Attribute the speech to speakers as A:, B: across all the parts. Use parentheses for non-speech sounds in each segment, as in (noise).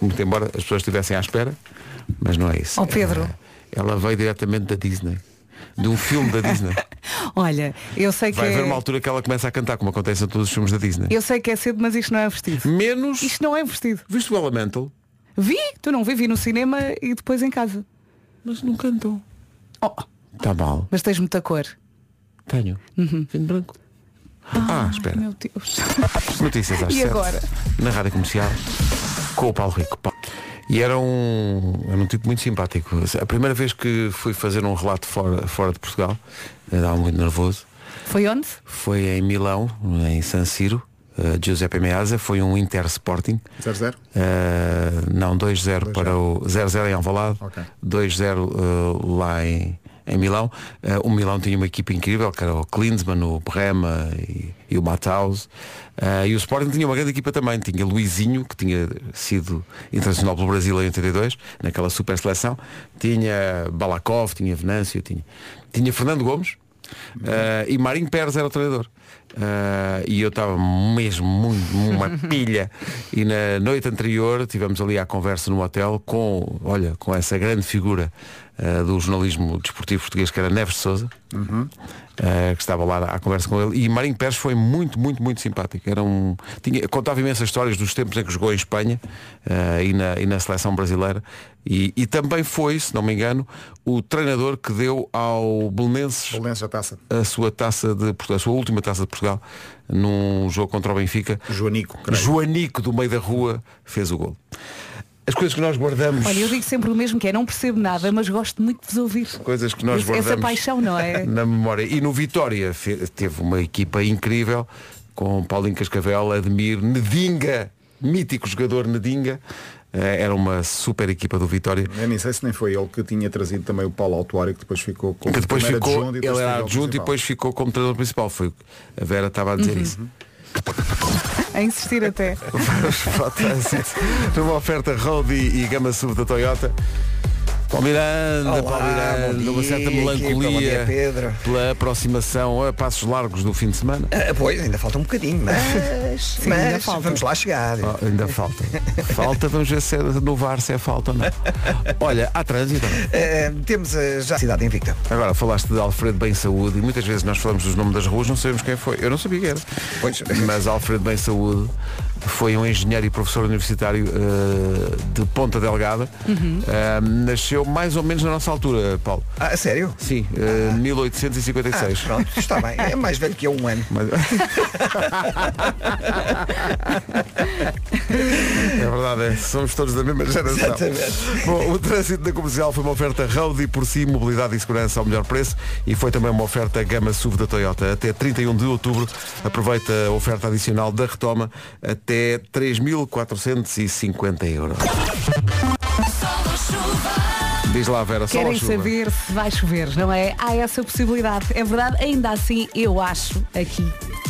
A: muito embora as pessoas estivessem à espera, mas não é isso.
B: Ó, Pedro.
A: Ela, ela veio diretamente da Disney. De um filme da Disney. (laughs)
B: Olha, eu sei que
A: Vai haver
B: é...
A: uma altura que ela começa a cantar, como acontece em todos os filmes da Disney.
B: Eu sei que é cedo, mas isto não é vestido.
A: Menos.
B: Isto não é vestido.
A: Viste o Elemental?
B: Vi, tu não vi, vi no cinema e depois em casa.
A: Mas não cantou.
B: Oh,
A: Está mal.
B: mas tens muita cor.
A: Tenho. Vinho branco. Ah, espera.
B: Meu Deus.
A: Notícias às
B: E
A: sete,
B: agora?
A: Na Rádio Comercial. Com o Paulo Rico. E era um, era um tipo muito simpático. A primeira vez que fui fazer um relato fora, fora de Portugal, estava muito nervoso,
B: Foi onde?
A: foi em Milão, em San Siro. Uh, Giuseppe Meazza foi um Inter Sporting
C: 0-0?
A: Uh, não, 2-0 para o 0-0 em Alvalade,
C: Ok.
A: 2-0 uh, lá em, em Milão. Uh, o Milão tinha uma equipa incrível, que era o Klinsmann, o Brema e, e o Matthaus. Uh, e o Sporting tinha uma grande equipa também. Tinha Luizinho, que tinha sido internacional pelo Brasil em 82, naquela super seleção. Tinha Balakov, tinha Venâncio, tinha, tinha Fernando Gomes. uh, e Marinho Pérez era o treinador. Uh, e eu estava mesmo muito uma (laughs) pilha e na noite anterior tivemos ali à conversa no hotel com olha com essa grande figura uh, do jornalismo desportivo português que era Neves de Souza uh, que estava lá à conversa com ele e Marinho Pérez foi muito muito muito simpático era um tinha contava imensas histórias dos tempos em que jogou em Espanha uh, e, na, e na seleção brasileira e, e também foi se não me engano o treinador que deu ao Belenenses
C: Belenenses a taça.
A: a sua taça de Portugal, a sua última taça de Portugal num jogo contra o Benfica.
C: Joanico, creio.
A: Joanico do meio da rua fez o gol. As coisas que nós guardamos,
B: Olha, eu digo sempre o mesmo que é, não percebo nada, mas gosto muito de vos ouvir.
A: coisas que nós
B: Essa
A: guardamos
B: paixão, não é? (laughs)
A: na memória. E no Vitória teve uma equipa incrível com Paulinho Cascavel, Admir, Nedinga, mítico jogador Nedinga. Eh, Era uma super equipa do Vitória.
C: Eu nem sei se nem foi ele que tinha trazido também o Paulo Autuário, que depois ficou como
A: Que depois ficou,
C: adjunto
A: ele era adjunto e depois ficou como treinador principal. Foi, a Vera estava a dizer
B: Uhum.
A: isso.
B: A insistir até.
A: Vamos para o trânsito. Numa oferta Road e, Gama SUV da Toyota. Paulo Miranda,
D: Olá,
A: Paulo Miranda,
D: bom
A: uma
D: dia,
A: certa melancolia
D: dia, Pedro.
A: pela aproximação a passos largos do fim de semana.
D: Ah, pois, ainda falta um bocadinho, mas,
B: ainda
D: mas
B: falta.
D: vamos lá chegar.
A: Oh, ainda falta. (laughs) Falta, vamos ver se é no VAR se é falta ou não. Olha, há trânsito.
D: Ah, temos ah, já a cidade invicta.
A: Agora falaste de Alfredo Bem Saúde e muitas vezes nós falamos dos nomes das ruas, não sabemos quem foi. Eu não sabia quem era.
D: Pois.
A: Mas Alfredo Bem Saúde foi um engenheiro e professor universitário eh, de Ponta Delgada. Eh, nasceu mais ou menos na nossa altura, Paulo.
D: Ah, a sério?
A: Sim, eh,
D: Ah,
A: 1856.
D: pronto, está bem. É mais velho que eu um ano.
A: Mas- (laughs) é verdade, é. somos todos da mesma geração.
D: Exatamente.
A: Bom, o trânsito da comercial foi uma oferta Road e por si, mobilidade e segurança ao melhor preço e foi também uma oferta Gama SUV da Toyota. Até 31 de outubro, aproveita a oferta adicional da retoma até 3.450 euros. Diz lá, Vera, só
B: Querem
A: a
B: saber se vai chover, não é? Há essa possibilidade. É verdade, ainda assim eu acho aqui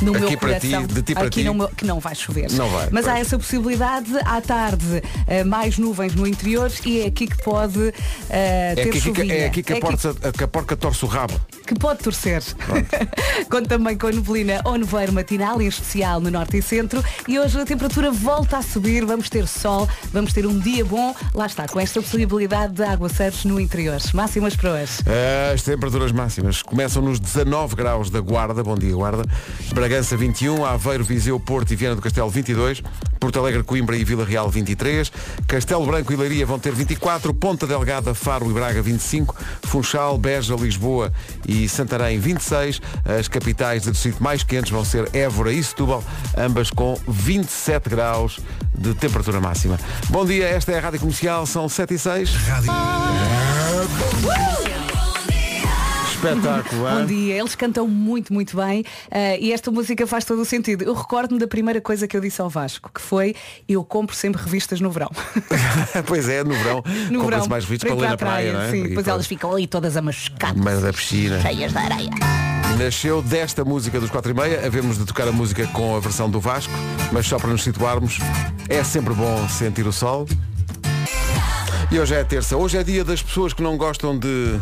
B: no
A: Aqui
B: meu
A: para ti,
B: coração
A: de ti para
B: aqui
A: ti.
B: meu- que não vai chover.
A: Não vai,
B: Mas há
A: pois.
B: essa possibilidade à tarde, eh, mais nuvens no interior e é aqui que pode eh,
A: É
B: ter
A: aqui, que-
B: chuvinha.
A: é aqui que, a
B: É
A: porca, que a porca torce o rabo.
B: Que pode torcer. (laughs) Conto também com neblina ou nevoeiro matinal, em especial no norte e centro. E hoje a temperatura volta a subir, vamos ter sol, vamos ter um dia bom. Lá está, com esta possibilidade de aguaceiros no interior. Máximas para hoje.
A: As temperaturas máximas começam nos 19 graus da Guarda, bom dia Guarda, Bragança 21, Aveiro, Viseu, Porto e Viana do Castelo 22, Porto Alegre, Coimbra e Vila Real 23, Castelo Branco e Leiria vão ter 24, Ponta Delgada, Faro e Braga 25, Funchal, Beja, Lisboa e Santarém 26, as capitais de distrito mais quentes vão ser Évora e Setúbal, ambas com 27 graus de temperatura máxima. Bom dia, esta é a Rádio Comercial, são 7 e 6. Espetáculo,
B: Bom
A: hein?
B: dia, eles cantam muito, muito bem eh, e esta música faz todo o sentido. Eu recordo-me da primeira coisa que eu disse ao Vasco, que foi eu compro sempre revistas no verão. (laughs)
A: pois é, no verão.
B: No verão,
A: mais vistos
B: para
A: para ler na praia,
B: praia,
A: não é?
B: sim,
A: E
B: depois
A: para-
B: elas ficam ali todas a machucar,
A: no meio da piscina.
B: cheias de areia.
A: Nasceu desta música dos 4 e meia. Havemos de tocar a música com a versão do Vasco, mas só para nos situarmos, é sempre bom sentir o sol. E hoje é terça. Hoje é dia das pessoas que não gostam de.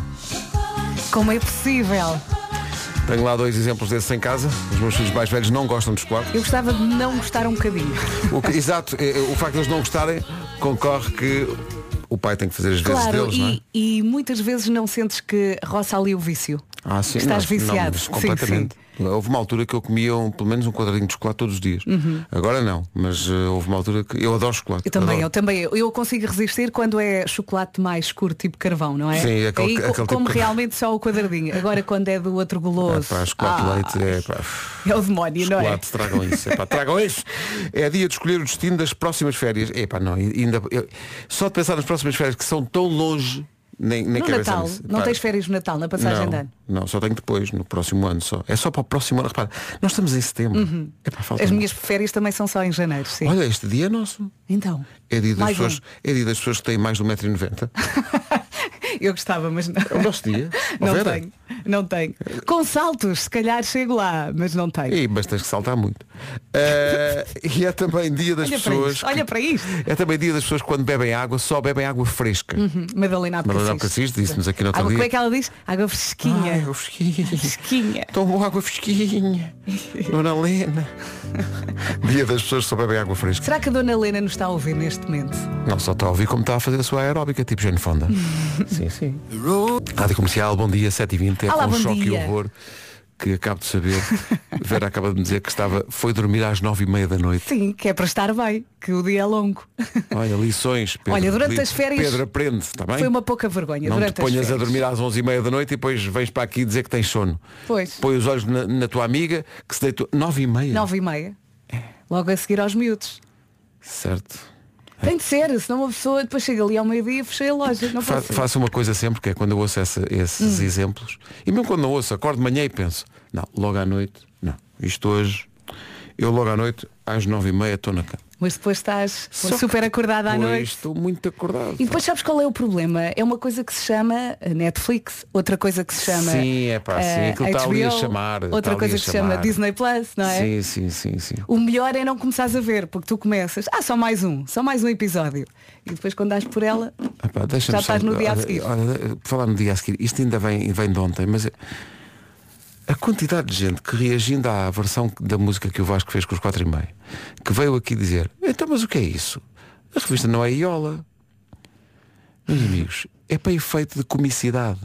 B: Como é possível?
A: Tenho lá dois exemplos desses em casa. Os meus filhos mais velhos não gostam de chocolate.
B: Eu gostava de não gostar um bocadinho.
A: O que- exato, é- é o facto de eles não gostarem concorre que o pai tem que fazer as vezes
B: Claro,
A: deles, não é?
B: e, e muitas vezes não sentes que roça ali o vício.
A: Ah, sim,
B: Estás
A: não,
B: viciado.
A: Não,
B: Sim,
A: completamente. Houve uma altura que eu comia um- pelo menos um quadradinho de chocolate todos os dias. Agora não, mas eh, houve uma altura que eu adoro chocolate.
B: Uhum. Eu também, eu
A: adoro.
B: também. Eu, eu consigo resistir quando é chocolate mais escuro, tipo carvão, não é?
A: Sim, aquele-
B: Aí
A: aquele tipo
B: como
A: de-
B: realmente só o quadradinho. Agora quando é do outro goloso.
A: pá, chocolate
B: ah,
A: leite é pá,
B: é o demónio, não é?
A: chocolate, tragam isso. Epá, tragam isso. É dia de escolher o destino das próximas férias. Epá, não, ainda, eu- só de pensar nas próximas férias que são tão longe, nem, nem
B: No Natal.
A: nisso.
B: Não
A: Pá,
B: tens férias no Natal, na passagem
A: não,
B: de ano.
A: não, só tenho depois, no próximo ano só. É só para o próximo ano. Repara, nós estamos em setembro. Epá,
B: Uhum. As
A: muito.
B: minhas férias também são só em janeiro, sim.
A: Olha, este dia é nosso.
B: Então.
A: É dia, das pessoas,
B: um.
A: é dia das pessoas que têm mais de 1,90m. (laughs)
B: Eu gostava, mas não.
A: É o nosso dia. (laughs)
B: Não
A: Vera.
B: tenho, não tenho. Com saltos, se calhar chego lá, mas não tenho.
A: E mas tens que saltar muito. Eh, e é também dia das
B: Olha para
A: pessoas.
B: isto, olha para isto.
A: É também dia das pessoas que quando bebem água, só bebem água fresca.
B: Hum, Madalena
A: Madalena
B: Abcacis.
A: Abcacis disse-nos aqui no outro
B: Água,
A: dia.
B: Como é que ela diz? Água fresquinha.
A: Ai, água fresquinha.
B: Fresquinha.
A: Tomo água fresquinha. (laughs) Dona Lena. Dia das pessoas que só bebem água fresca.
B: Será que a Dona Helena nos está a ouvir neste momento?
A: Não só está a ouvir como está a fazer a sua aeróbica, tipo Jane Fonda. (laughs) sim, sim. Rádio Comercial, bom dia, 7h20. É
B: Olá,
A: com
B: bom
A: choque
B: dia.
A: e horror que acabo de saber. (laughs) Vera acaba de me dizer que estava, foi dormir às 9h30 da noite.
B: Sim, que é para estar bem, que o dia é longo. (laughs)
A: Olha, lições. Pedro,
B: Olha, durante
A: li-
B: as férias-
A: Pedro aprende, está bem?
B: Foi uma pouca vergonha
A: Não te
B: durante as
A: ponhas a dormir às 11h30 da noite e depois vens para aqui dizer que tens sono.
B: Pois.
A: Põe os olhos na, na tua amiga que se deitou. 9h30.
B: Nove e meia. Logo a seguir aos miúdos.
A: Certo.
B: Tem de ser, senão uma pessoa depois chega ali ao meio-dia e fecha a loja. Não
A: Fa faço uma coisa sempre, que é quando eu ouço essa-
B: Hum.
A: esses exemplos, e mesmo quando não ouço, acordo de manhã e penso, não, logo à noite, não, isto hoje, eu logo à noite, às nove e meia estou na cama.
B: Mas depois estás
A: Só
B: super acordada à noite.
A: Estou muito acordado.
B: E depois sabes qual é o problema? É uma coisa que se chama Netflix, outra coisa que se chama
A: Sim, é pá, sim,
B: eh,
A: aquilo está ali a chamar, está
B: outra coisa que se chama. Disney Plus, não é?
A: Sim, sim, sim, sim.
B: O melhor é não começares a ver, porque tu começas, ah, só mais um, só mais um episódio. E depois quando dás por ela, Já estás no dia a seguir.
A: olha, falar no dia a seguir, isto ainda vem, vem de ontem, mas a quantidade de gente que reagindo à versão da música que o Vasco fez com os 4 e meio, que veio aqui dizer, então mas o que é isso? A revista não é Iola. Meus amigos, é para efeito de comicidade.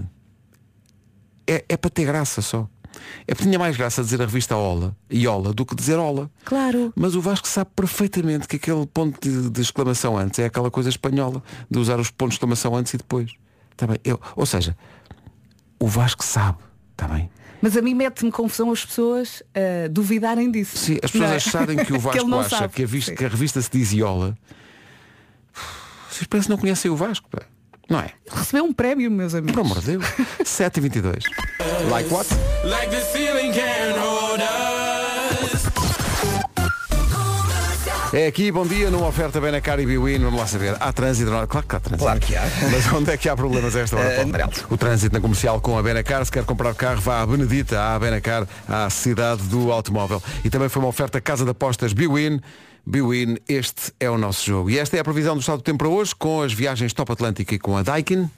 A: É, é para ter graça só. É porque tinha mais graça dizer a revista Ola, Iola, do que dizer Ola.
B: claro,
A: Mas o Vasco sabe perfeitamente que aquele ponto de, de exclamação antes é aquela coisa espanhola, de usar os pontos de exclamação antes e depois. Tá bem? Eu, ou seja, o Vasco sabe, está bem?
B: Mas a mim mete-me confusão as pessoas a duvidarem disso.
A: Sim, as pessoas
B: Não é?
A: acharem que o (laughs) Vasco
B: não
A: acha
B: sabe.
A: que a, vista- que a revista se diz Iola. Vocês parecem que não conhecem o Vasco, pá. não é?
B: Recebeu um prémio, meus amigos.
A: Por amor de Deus. (laughs) 7h22.
C: Like what?
E: Like the ceiling can
A: É aqui, bom dia, numa oferta bem na cara e Biwin, vamos lá saber. Há trânsito, não? claro que há trânsito.
D: Claro que há.
A: Mas onde é que há problemas a esta hora?
D: Eh,
A: o trânsito na comercial com a Benacar, se quer comprar carro, vá à Benedita, à Benacar, à cidade do automóvel. E também foi uma oferta Casa de Apostas Biwin. Biwin, este é o nosso jogo. E esta é a previsão do estado do tempo para hoje, com as viagens Top Atlântico e com a Daikin.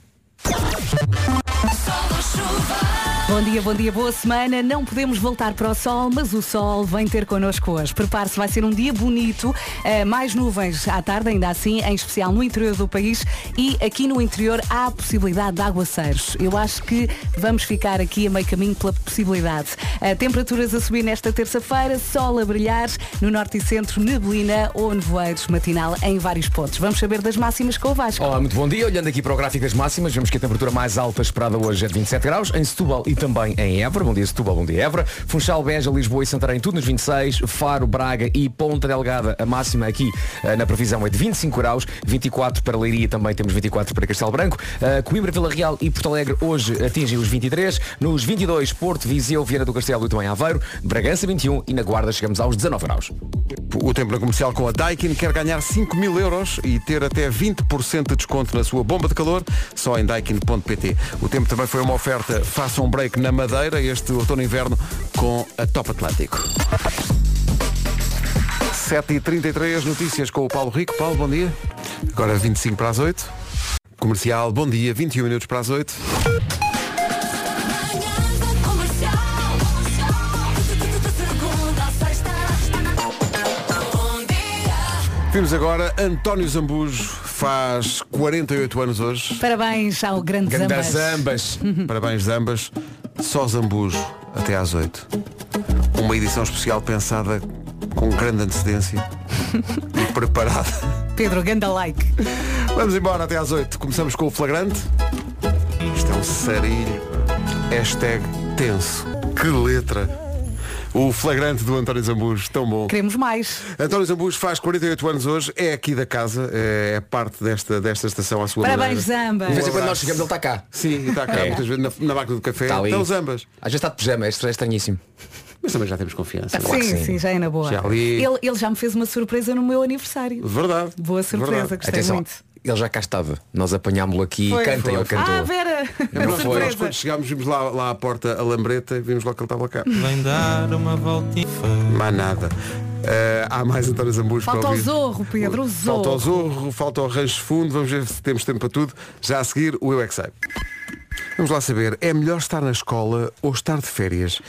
B: Bom dia, bom dia, boa semana. Não podemos voltar para o sol, mas o sol vem ter connosco hoje. Prepare-se, vai ser um dia bonito. Eh, mais nuvens à tarde, ainda assim, em especial no interior do país. E aqui no interior há a possibilidade de aguaceiros. Eu acho que vamos ficar aqui a meio caminho pela possibilidade. Eh, temperaturas a subir nesta terça-feira, sol a brilhar no norte e centro, neblina ou nevoeiros matinal em vários pontos. Vamos saber das máximas com o Vasco.
F: Olá, muito bom dia. Olhando aqui para o gráfico das máximas, vemos que a temperatura mais alta esperada hoje é de 27 graus, em Setúbal e também em Évora. Bom dia Setúbal, bom dia Évora. Funchal, Beja, Lisboa e Santarém, tudo nos 26. Faro, Braga e Ponta Delgada, a máxima aqui eh, na previsão é de 25 graus. 24 para Leiria, também temos 24 para Castelo Branco. Eh, Coimbra, Vila Real e Porto Alegre hoje atingem os 23. Nos 22, Porto, Viseu, Vieira do Castelo e também Aveiro. Bragança 21 e na Guarda chegamos aos 19 graus.
A: O tempo na comercial com a Daikin quer ganhar 5 mil euros e ter até 20% de desconto na sua bomba de calor, só em daikin.pt. O tempo também foi uma oferta, faça um break na Madeira, este outono e inverno, com a Top Atlântico. 7h33, notícias com o Paulo Rico. Paulo, bom dia. Agora 25 para as 8. Comercial, bom dia, 21 minutos para as 8. Vimos agora António Zambujo faz 48 anos hoje.
B: Parabéns ao grande
F: Grandes
B: Zambas.
F: ambas. (laughs)
A: Parabéns, Zambas. Só Zambujo, até às 8. Uma edição especial pensada com grande antecedência (laughs) e preparada.
B: Pedro, ganda like.
A: Vamos embora até às 8. Começamos com o flagrante. Isto é um sarilho. Hashtag tenso. Que letra. O flagrante do António Zambujo, tão bom.
B: Queremos mais.
A: António Zambujo faz 48 anos hoje, é aqui da casa, é parte desta, desta estação à sua
B: Parabéns,
A: maneira.
B: Zambas.
F: De vez em quando nós chegamos, ele está cá.
A: Sim, está cá
F: É.
A: muitas vezes na, na máquina do café.
F: Está ali.
A: Estão Zambas.
F: Às vezes está de pijama, é é estranhíssimo.
A: Mas também já temos confiança.
B: Sim,
F: sim.
B: sim, já é na boa.
A: Já ali-
B: Ele, ele já me fez uma surpresa no meu aniversário.
A: Verdade.
B: Boa surpresa,
A: Verdade.
B: gostei
F: Atenção,
B: muito.
F: ele já cá estava. Nós apanhámos-lo aqui
B: Foi.
F: e canta, ele cantou.
B: Ah, Vera!
A: É,
B: A
A: nós,
B: surpresa.
A: nós quando chegámos vimos lá, lá à porta a lambreta e vimos logo que ele estava cá.
E: Vem dar uma voltinha.
A: Mais nada. Eh, há mais António Zambujo
B: Falta o zorro, Pedro, o
A: Falta o
B: zorro.
A: zorro, falta o rancho fundo, vamos ver se temos tempo para tudo. Já a seguir, o Eu é que Sei. Vamos lá saber, é melhor estar na escola ou estar de férias?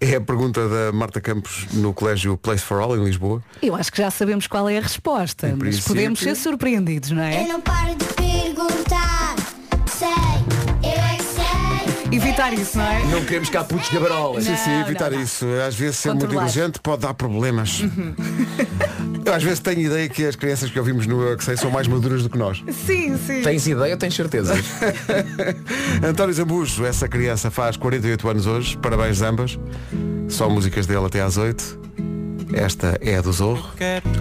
A: É a pergunta da Marta Campos no Colégio Place for All, em Lisboa.
B: Eu acho que já sabemos qual é a resposta, mas podemos ser surpreendidos, não
G: Eu
B: é?
G: não paro de perguntar. Sei, eu é que sei.
B: Evitar isso, não é?
F: Não queremos cá putos gabarolas.
A: Sim, sim, evitar
B: não, não.
A: isso. Às vezes ser muito
B: Controlar.
A: inteligente pode dar problemas. (laughs) Eu às vezes tenho ideia que as crianças que ouvimos no Eu que Sei são mais maduras do que nós.
B: Sim, sim.
F: Tens ideia, tens certeza. (laughs)
A: António Zambujo, essa criança faz 48 anos hoje. Parabéns, ambas. Só músicas dele até às 8. Esta é a do Zorro.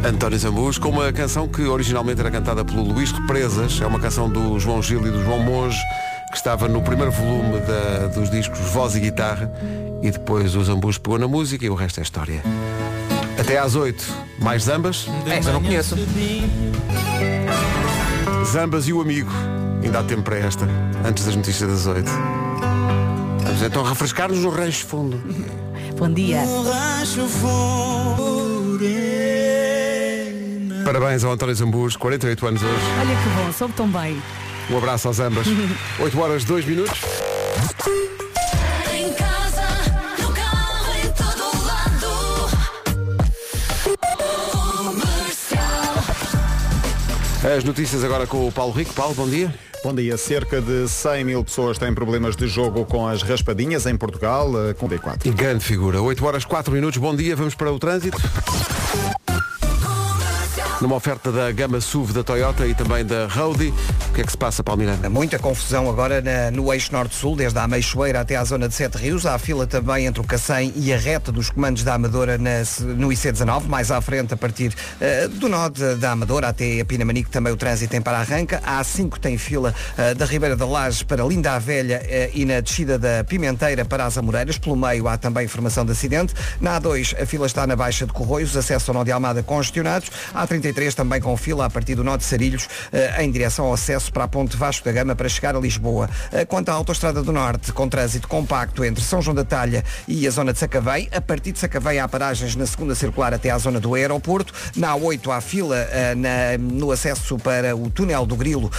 A: António Zambujo, com uma canção que originalmente era cantada pelo Luís Represas. É uma canção do João Gil e do João Monge, que estava no primeiro volume da- dos discos Voz e Guitarra. E depois o Zambujo pegou na música e o resto é história. Até às 8, mais Zambas.
F: Essa eu não conheço.
A: Zambas e o amigo. Ainda há tempo para esta, antes das notícias das 8. Vamos então refrescar-nos no rancho fundo. (laughs)
B: Bom dia.
A: Parabéns ao António Zambujo, 48 anos hoje.
B: Olha que bom, soube tão bem.
A: Um abraço aos ambas. 8 horas, 2 minutos. As notícias agora com o Paulo Rico. Paulo, bom dia.
C: Bom dia. Cerca de 100 mil pessoas têm problemas de jogo com as raspadinhas em Portugal, eh, com D4.
A: E grande figura. 8 horas, 4 minutos. Bom dia, vamos para o trânsito numa oferta da gama SUV da Toyota e também da Audi. O que é que se passa, Miranda?
D: Muita confusão agora na, no eixo norte-sul, desde a Ameixoeira até à zona de Sete Rios. Há fila também entre o Cacém e a reta dos comandos da Amadora na, no IC19, mais à frente, a partir uh, do norte da Amadora até a Pinamanique, também o trânsito tem para arranca. A A5 tem fila uh, da Ribeira da Laje para Linda a Velha uh, e na descida da Pimenteira para as Amoreiras. Pelo meio há também informação de acidente. Na A2 a fila está na Baixa de Corroios, acesso ao Nó de Almada congestionados. Há 30 também com fila a partir do norte de Sarilhos eh, em direção ao acesso para a Ponte Vasco da Gama para chegar a Lisboa. Eh, quanto à Autostrada do Norte, com trânsito compacto entre São João da Talha e a zona de Sacavém, a partir de Sacavém há paragens na segunda circular até à zona do aeroporto. Na A8 há fila eh, na, no acesso para o túnel do Grilo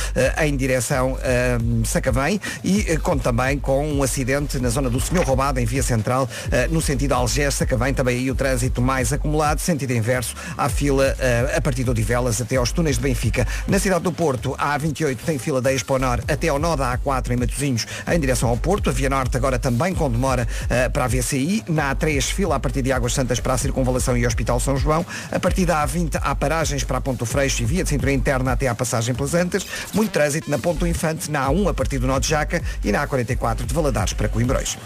D: em direção a Sacavém e conto também com um acidente na zona do Senhor Roubado em via central no sentido Algés-Sacavém. Também aí o trânsito mais acumulado, sentido inverso, à fila a partir de Odivelas até aos túneis de Benfica. Na cidade do Porto, a A28 tem fila da Expo Nor até ao nó da A4 em Matosinhos em direção ao Porto. A Via Norte agora também com demora eh, para a VCI. Na A3, fila a partir de Águas Santas para a Circunvalação e Hospital São João. A partir da A20 há paragens para a Ponto Freixo e via de cintura interna até à passagem pelas Antas. Muito trânsito na Ponto Infante, na A1 a partir do nó de Jaca e na A44 de Valadares para Coimbrões.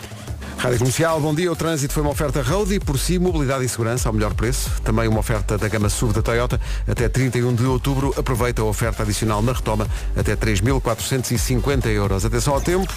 A: Rádio Comercial, bom dia. O trânsito foi uma oferta Road e por si, mobilidade e segurança ao melhor preço. Também uma oferta da gama SUV da Toyota. Até 31 de outubro, aproveita a oferta adicional na retoma até 3.450 euros. Atenção ao tempo.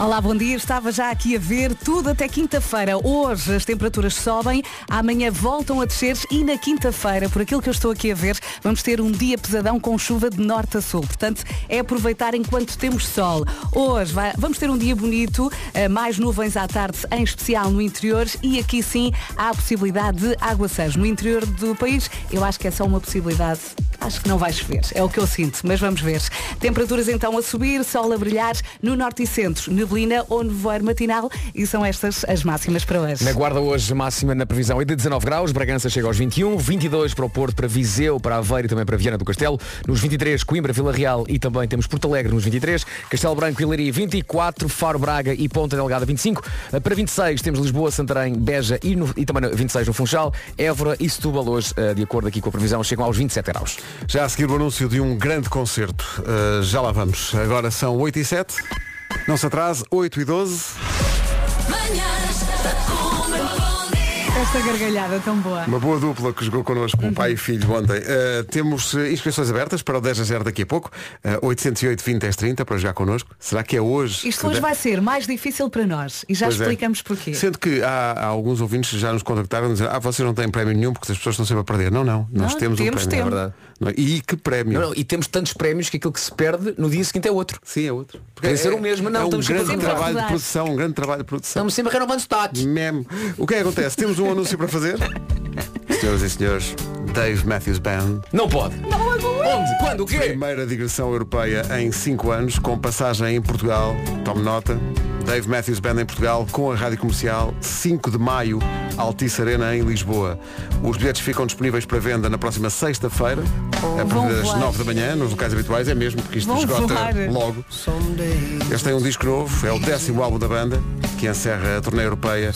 B: Olá, bom dia. Estava já aqui a ver tudo até quinta-feira. Hoje as temperaturas sobem, amanhã voltam a descer e na quinta-feira, por aquilo que eu estou aqui a ver, vamos ter um dia pesadão com chuva de norte a sul. Portanto, é aproveitar enquanto temos sol. Hoje vai- vamos ter um dia bonito, eh, mais nuvens à tarde, em especial no interior e aqui sim há a possibilidade de aguaceiros. No interior do país, eu acho que é só uma possibilidade acho que não vai chover. É o que eu sinto, mas vamos ver. Temperaturas então a subir, sol a brilhar no norte e centro, neblina ou nevoeiro matinal e são estas as máximas para hoje.
F: Na Guarda hoje máxima na previsão é de 19 graus, Bragança chega aos 21, 22 para o Porto, para Viseu, para Aveiro e também para Viana do Castelo, nos 23 Coimbra, Vila Real e também temos Porto Alegre nos 23, Castelo Branco e Leiria 24, Faro Braga e Ponta Delgada 25, Eh, para 26 temos Lisboa, Santarém, Beja e, no- e também no 26 no Funchal, Évora e Setúbal hoje, eh, de acordo aqui com a previsão, chegam aos 27 graus.
A: Já a seguir o anúncio de um grande concerto. Uh, já lá vamos. Agora são 8 e 7. Não se atrase, 8 e 12.
H: Manhãs da Comercial.
B: Esta gargalhada tão boa.
A: Uma boa dupla que jogou connosco, um pai e filho ontem. Uh, temos uh, inscrições abertas para o 10 a 0 daqui a pouco. Uh, 808 20 10 30 para jogar connosco. Será que é hoje?
B: Isto hoje
A: de-
B: vai ser mais difícil para nós e já
A: Pois é.
B: explicamos porquê.
A: Sendo que há, há alguns ouvintes que já nos contactaram a dizer ah, vocês não têm prémio nenhum porque as pessoas estão sempre a perder. Não, não. Nós
B: Não,
A: temos, um
B: temos,
A: prémio.
B: temos.
A: É verdade. Não é? E que prémio?
F: Não, não, e temos tantos prémios que aquilo que se perde no dia seguinte é outro.
A: Sim, é outro.
F: Podia ser o mesmo, não,
A: é um
F: estamos
A: grande trabalho de produção, um grande trabalho de produção.
F: Estamos sempre renovando estoques.
A: Mesmo. O que é que acontece? Temos um anúncio para fazer. (laughs) Senhoras e senhores, Dave Matthews Band.
F: Não pode. Onde? Quando? O quê?
A: Primeira digressão europeia em 5 anos, com passagem em Portugal. Tome nota. Dave Matthews Band em Portugal, com a rádio comercial, 5 de maio, Altice Arena em Lisboa. Os bilhetes ficam disponíveis para venda na próxima sexta-feira, a partir das
B: voar.
A: 9 da manhã, nos locais habituais, é mesmo, porque isto
B: Vão
A: esgota
B: voar.
A: logo. Este tem um disco novo, é o décimo álbum da banda, que encerra a turnê europeia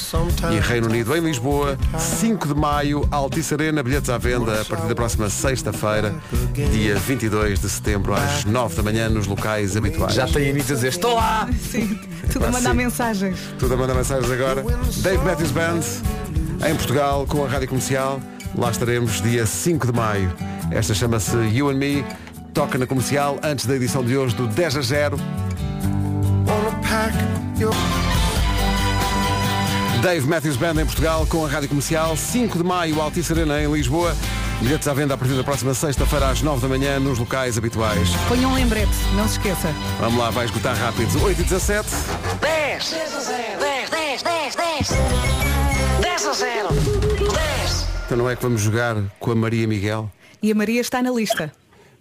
A: e Reino Unido em Lisboa, 5 de maio, Altice Arena, bilhetes à venda a partir da próxima sexta-feira, dia 22 de setembro, às 9 da manhã, nos locais habituais.
F: Já tem a dizer, estou lá!
B: Sim, tudo a mandar
A: sim.
B: mensagens.
A: Tudo a mandar mensagens agora. Dave Matthews Band, em Portugal, com a rádio comercial. Lá estaremos dia 5 de maio. Esta chama-se You and Me. Toca na comercial antes da edição de hoje do 10 a 0. Dave Matthews Band em Portugal com a Rádio Comercial, 5 de maio, Altice Arena em Lisboa. Bilhetes à venda a partir da próxima sexta-feira às 9 da manhã nos locais habituais.
B: Ponha um lembrete, não se esqueça.
A: Vamos lá, vai esgotar rápido. 8 e 17.
I: 10 10 10 10 10 10 a 0 10
A: Então não é que vamos jogar com a Maria Miguel?
B: E a Maria está na lista.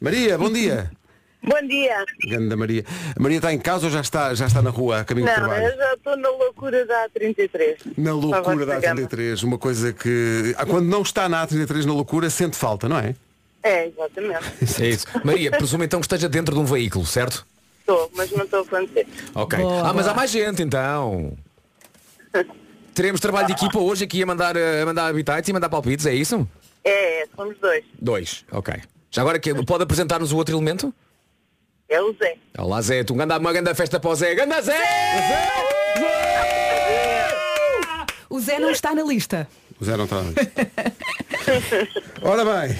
A: Maria, bom dia. (laughs)
J: Bom dia.
A: Grande Maria. A Maria está em casa ou já está, já está na rua, a caminho do
J: Não,
A: trabalho?
J: eu já estou na loucura da A33.
A: Na loucura da
J: a vossa
A: A33, uma coisa que ah, quando não está na A33 na loucura, sente falta, não é?
J: É, exatamente. (laughs)
F: É isso. Maria, presumo então que esteja dentro de um veículo, certo?
J: Estou, mas não estou a acontecer.
F: Ok.
B: Boa,
F: ah, mas há mais gente então. (laughs) Teremos trabalho de equipa hoje aqui a mandar, a mandar habitats e mandar palpites, é isso?
J: É, é, somos dois.
F: Dois. Ok. Já agora que pode apresentar-nos o outro elemento?
J: É o Zé.
F: Olá Zé, tu ganda uma grande festa para o Zé. Ganda Zé!
B: O Zé não está na lista.
A: O Zé não está. (laughs) Ora bem,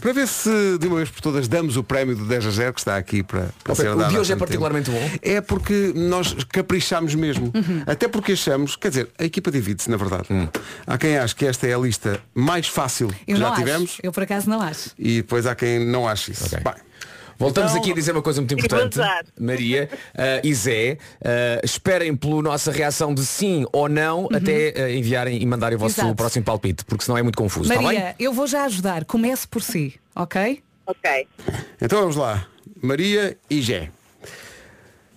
A: para ver se de uma vez por todas damos o prémio do 10 a 0 que está aqui para, para
F: Ok,
A: ser
F: o
A: dado
F: de
A: há
F: hoje é
A: tanto tempo.
F: particularmente bom.
A: É porque nós caprichamos mesmo. Até porque achamos, quer dizer, a equipa divide-se, na verdade. Há quem ache que esta é a lista mais fácil que
B: Eu
A: já
B: não acho.
A: tivemos
B: Eu por acaso não acho.
A: e depois há quem não ache isso.
F: Ok.
A: Bem,
F: Voltamos
J: Então,
F: aqui a dizer uma coisa muito importante. Maria eh, e Zé, eh, esperem pela nossa reação de sim ou não até eh, enviarem e mandarem o vosso
B: Exato.
F: próximo palpite, porque senão é muito confuso. Bem?
B: Maria, eu vou já ajudar. Comece por si, ok?
J: Ok.
A: Então vamos lá. Maria e Gé.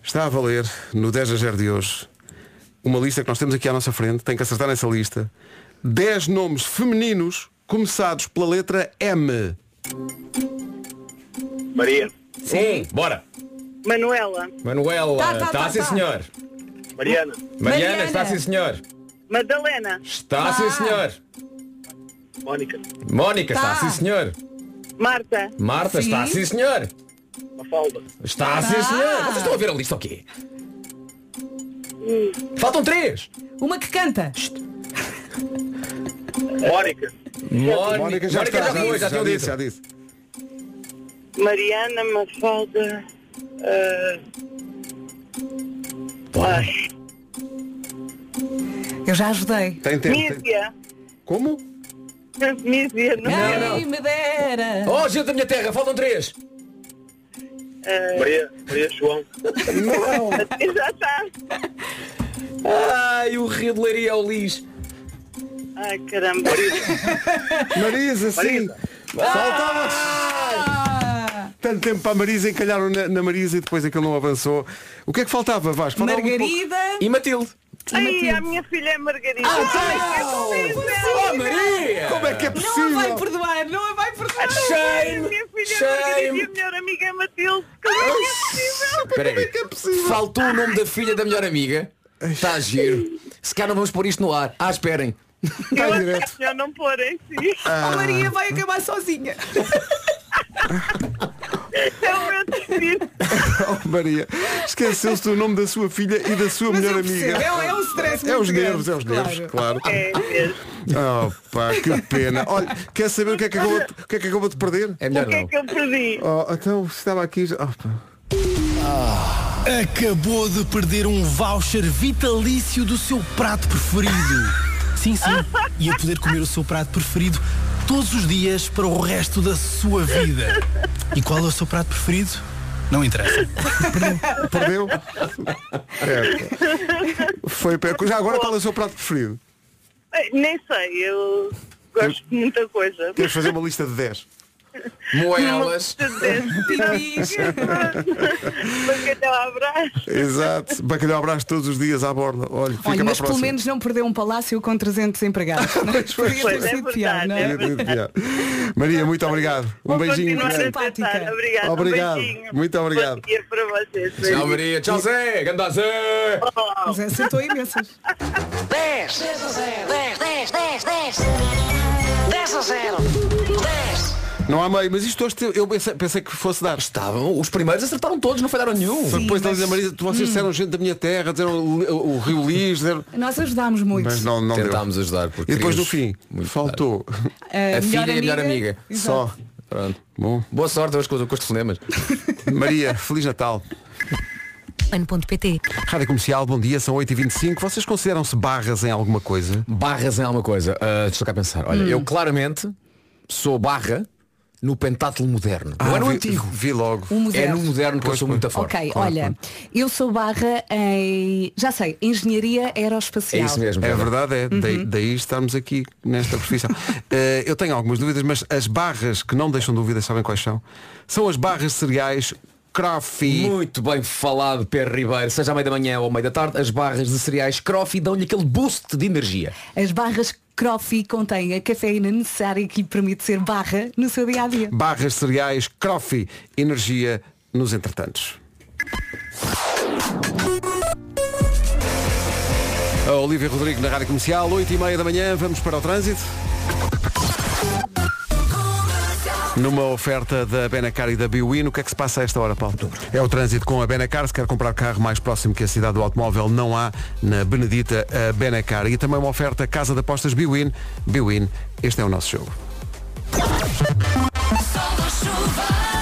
A: Está a valer, no 10 a 0 de hoje, uma lista que nós temos aqui à nossa frente. Tem que acertar nessa lista. 10 nomes femininos começados pela letra M.
K: Maria,
F: Sim. Bora.
J: Manuela.
F: Manuela,
B: Tá, tá,
F: está
B: tá,
F: sim
B: tá.
F: senhor.
K: Mariana,
F: Mariana,
B: Mariana.
F: está sim senhor.
J: Madalena.
F: Está sim senhor.
K: Mónica,
F: Mónica,
B: Tá.
F: está sim senhor.
J: Marta.
F: Marta,
B: Sim.
F: está sim senhor.
K: Mafalda,
F: Está sim senhor. Vocês estão a ver a lista o quê? Faltam três.
B: Uma que canta.
K: Mónica,
F: Mónica,
A: Mónica já
F: Mónica
A: está.
F: já já
A: já
F: tinham
A: disse,
F: dito.
A: já disse.
J: Mariana, Mafalda. ah,
F: Bora.
B: Eu já ajudei.
A: Tem tempo. tem-
J: Mísia.
A: Como?
J: Mísia, não é?
B: Quem me dera.
F: Oh, gente da minha terra, faltam três.
K: Maria, Maria João, (laughs)
J: Já está.
F: Ai, o Rio de Leiria é o lixo.
J: Ai, caramba.
A: Marisa, sim. Faltava. Tanto tempo para a Marisa, encalharam na, na Marisa e depois aquilo não avançou. O que é que faltava, Vasco? Faltava um pouco-
B: Margarida.
F: E Matilde.
J: Ai, a minha filha é Margarida.
F: Oh, Maria!
A: Como é que é
B: Não a
A: possível?
B: vai perdoar, não a vai perdoar.
J: A
F: Shame!
J: minha filha é Margarida
F: Shame!
J: e a melhor amiga é Matilde. Como é que é possível?
F: Espera aí.
A: é
F: Faltou o nome da filha da melhor amiga. Está giro. Se calhar não vamos pôr isto no ar. Ah, esperem.
J: Eu acho
A: direto.
J: que é melhor não pôr em si.
B: A Maria vai acabar sozinha. (laughs)
J: É o meu destino. (laughs)
A: Oh, Maria, esqueceu-se do nome da sua filha e da sua
B: Mas
A: melhor amiga.
B: É, é um stress
A: É os nervos, é os nervos, claro.
J: É mesmo.
A: Oh, pá, que pena. Olha, quer saber o que é que acabou, de- o que é que acabou de perder?
F: É
J: O
F: melhor
J: que é
F: não.
J: que eu perdi?
A: Oh, então estava aqui. já- oh, pá.
E: Acabou de perder um voucher vitalício do seu prato preferido. Sim, sim. (laughs) Ia poder comer o seu prato preferido todos os dias para o resto da sua vida. E qual é o seu prato preferido? Não interessa.
A: Perdeu? É. Foi perco. Já agora qual é o seu prato preferido?
J: Nem sei, eu gosto de muita coisa.
A: Queres fazer uma lista de 10?
F: Moelas.
J: Bacalhau brás.
A: Exato. Bacalhau abraço todos os dias à borda. Olha, fica
B: Olha,
A: a
B: mas pelo menos não perdeu um palácio com 300 empregados. não é? Podia
J: Pois,
B: ter
J: é
B: pior, não
J: é
B: é?
A: Maria, muito obrigado. Um
J: Vou
A: beijinho.
J: a. Obrigada.
A: Obrigado.
J: Um.
A: Muito obrigado.
F: Tchau, Maria. Tchau, Zé. Ganda Zé.
B: Mas é, sentou imensas.
I: 10, 10 a 0, 10, 10, 10, 10. 10 a 0, 10.
A: Não há meio, mas isto hoje te- eu pensei, pensei que fosse dar.
F: Estavam, os primeiros acertaram todos, não falharam nenhum.
A: Depois
B: mas-
A: estão a dizer, Marisa, tu- vocês disseram gente da minha terra, disseram o, o Rio Lis, disseram... (laughs)
B: Nós ajudámos muito.
A: mas não, não deu.
F: Tentámos ajudar porque
A: E depois no
F: queríamos
A: fim,
F: muito
A: faltou.
B: A,
F: A filha e a melhor amiga.
B: Exato.
A: Só.
F: Pronto.
A: Bom,
F: Boa sorte hoje com, os- com os telefonemas. (laughs)
A: Maria, Feliz Natal.
L: Ano.pt
A: Rádio Comercial, bom dia, são 8h25. Vocês consideram-se barras em alguma coisa?
F: Barras em alguma coisa. Ah, estou cá a pensar. Olha, eu claramente sou barra no pentátulo moderno. não é no
A: Ah, vi,
F: antigo.
A: Vi logo.
F: É no moderno que eu sou muito forte.
B: Ok, olha, eu sou barra em. Já sei, engenharia
F: É
B: aeroespacial.
F: isso mesmo.
A: É verdade, é. Daí, daí estamos aqui nesta profissão. (laughs) Eh, eu tenho algumas dúvidas, mas as barras que não deixam dúvidas, sabem quais são? São as barras de cereais Croffy.
F: Muito bem falado, Pedro Ribeiro. Seja à meia da manhã ou à meia da tarde, as barras de cereais Crofi dão-lhe aquele boost de energia.
B: As barras Crofi contêm a cafeína necessária que permite ser barra no seu dia a dia.
A: Barras cereais Croffy. Energia nos entretantos. A Olivia Rodrigo na Rádio Comercial, 8 e meia da manhã, vamos para o trânsito. Numa oferta da Benacar e da Biwin, o que é que se passa a esta hora, Paulo? É o trânsito com a Benacar. Se quer comprar carro mais próximo que a cidade do automóvel, não há na Benedita a Benacar. E também uma oferta Casa de Apostas Biwin. Biwin, este é o nosso jogo.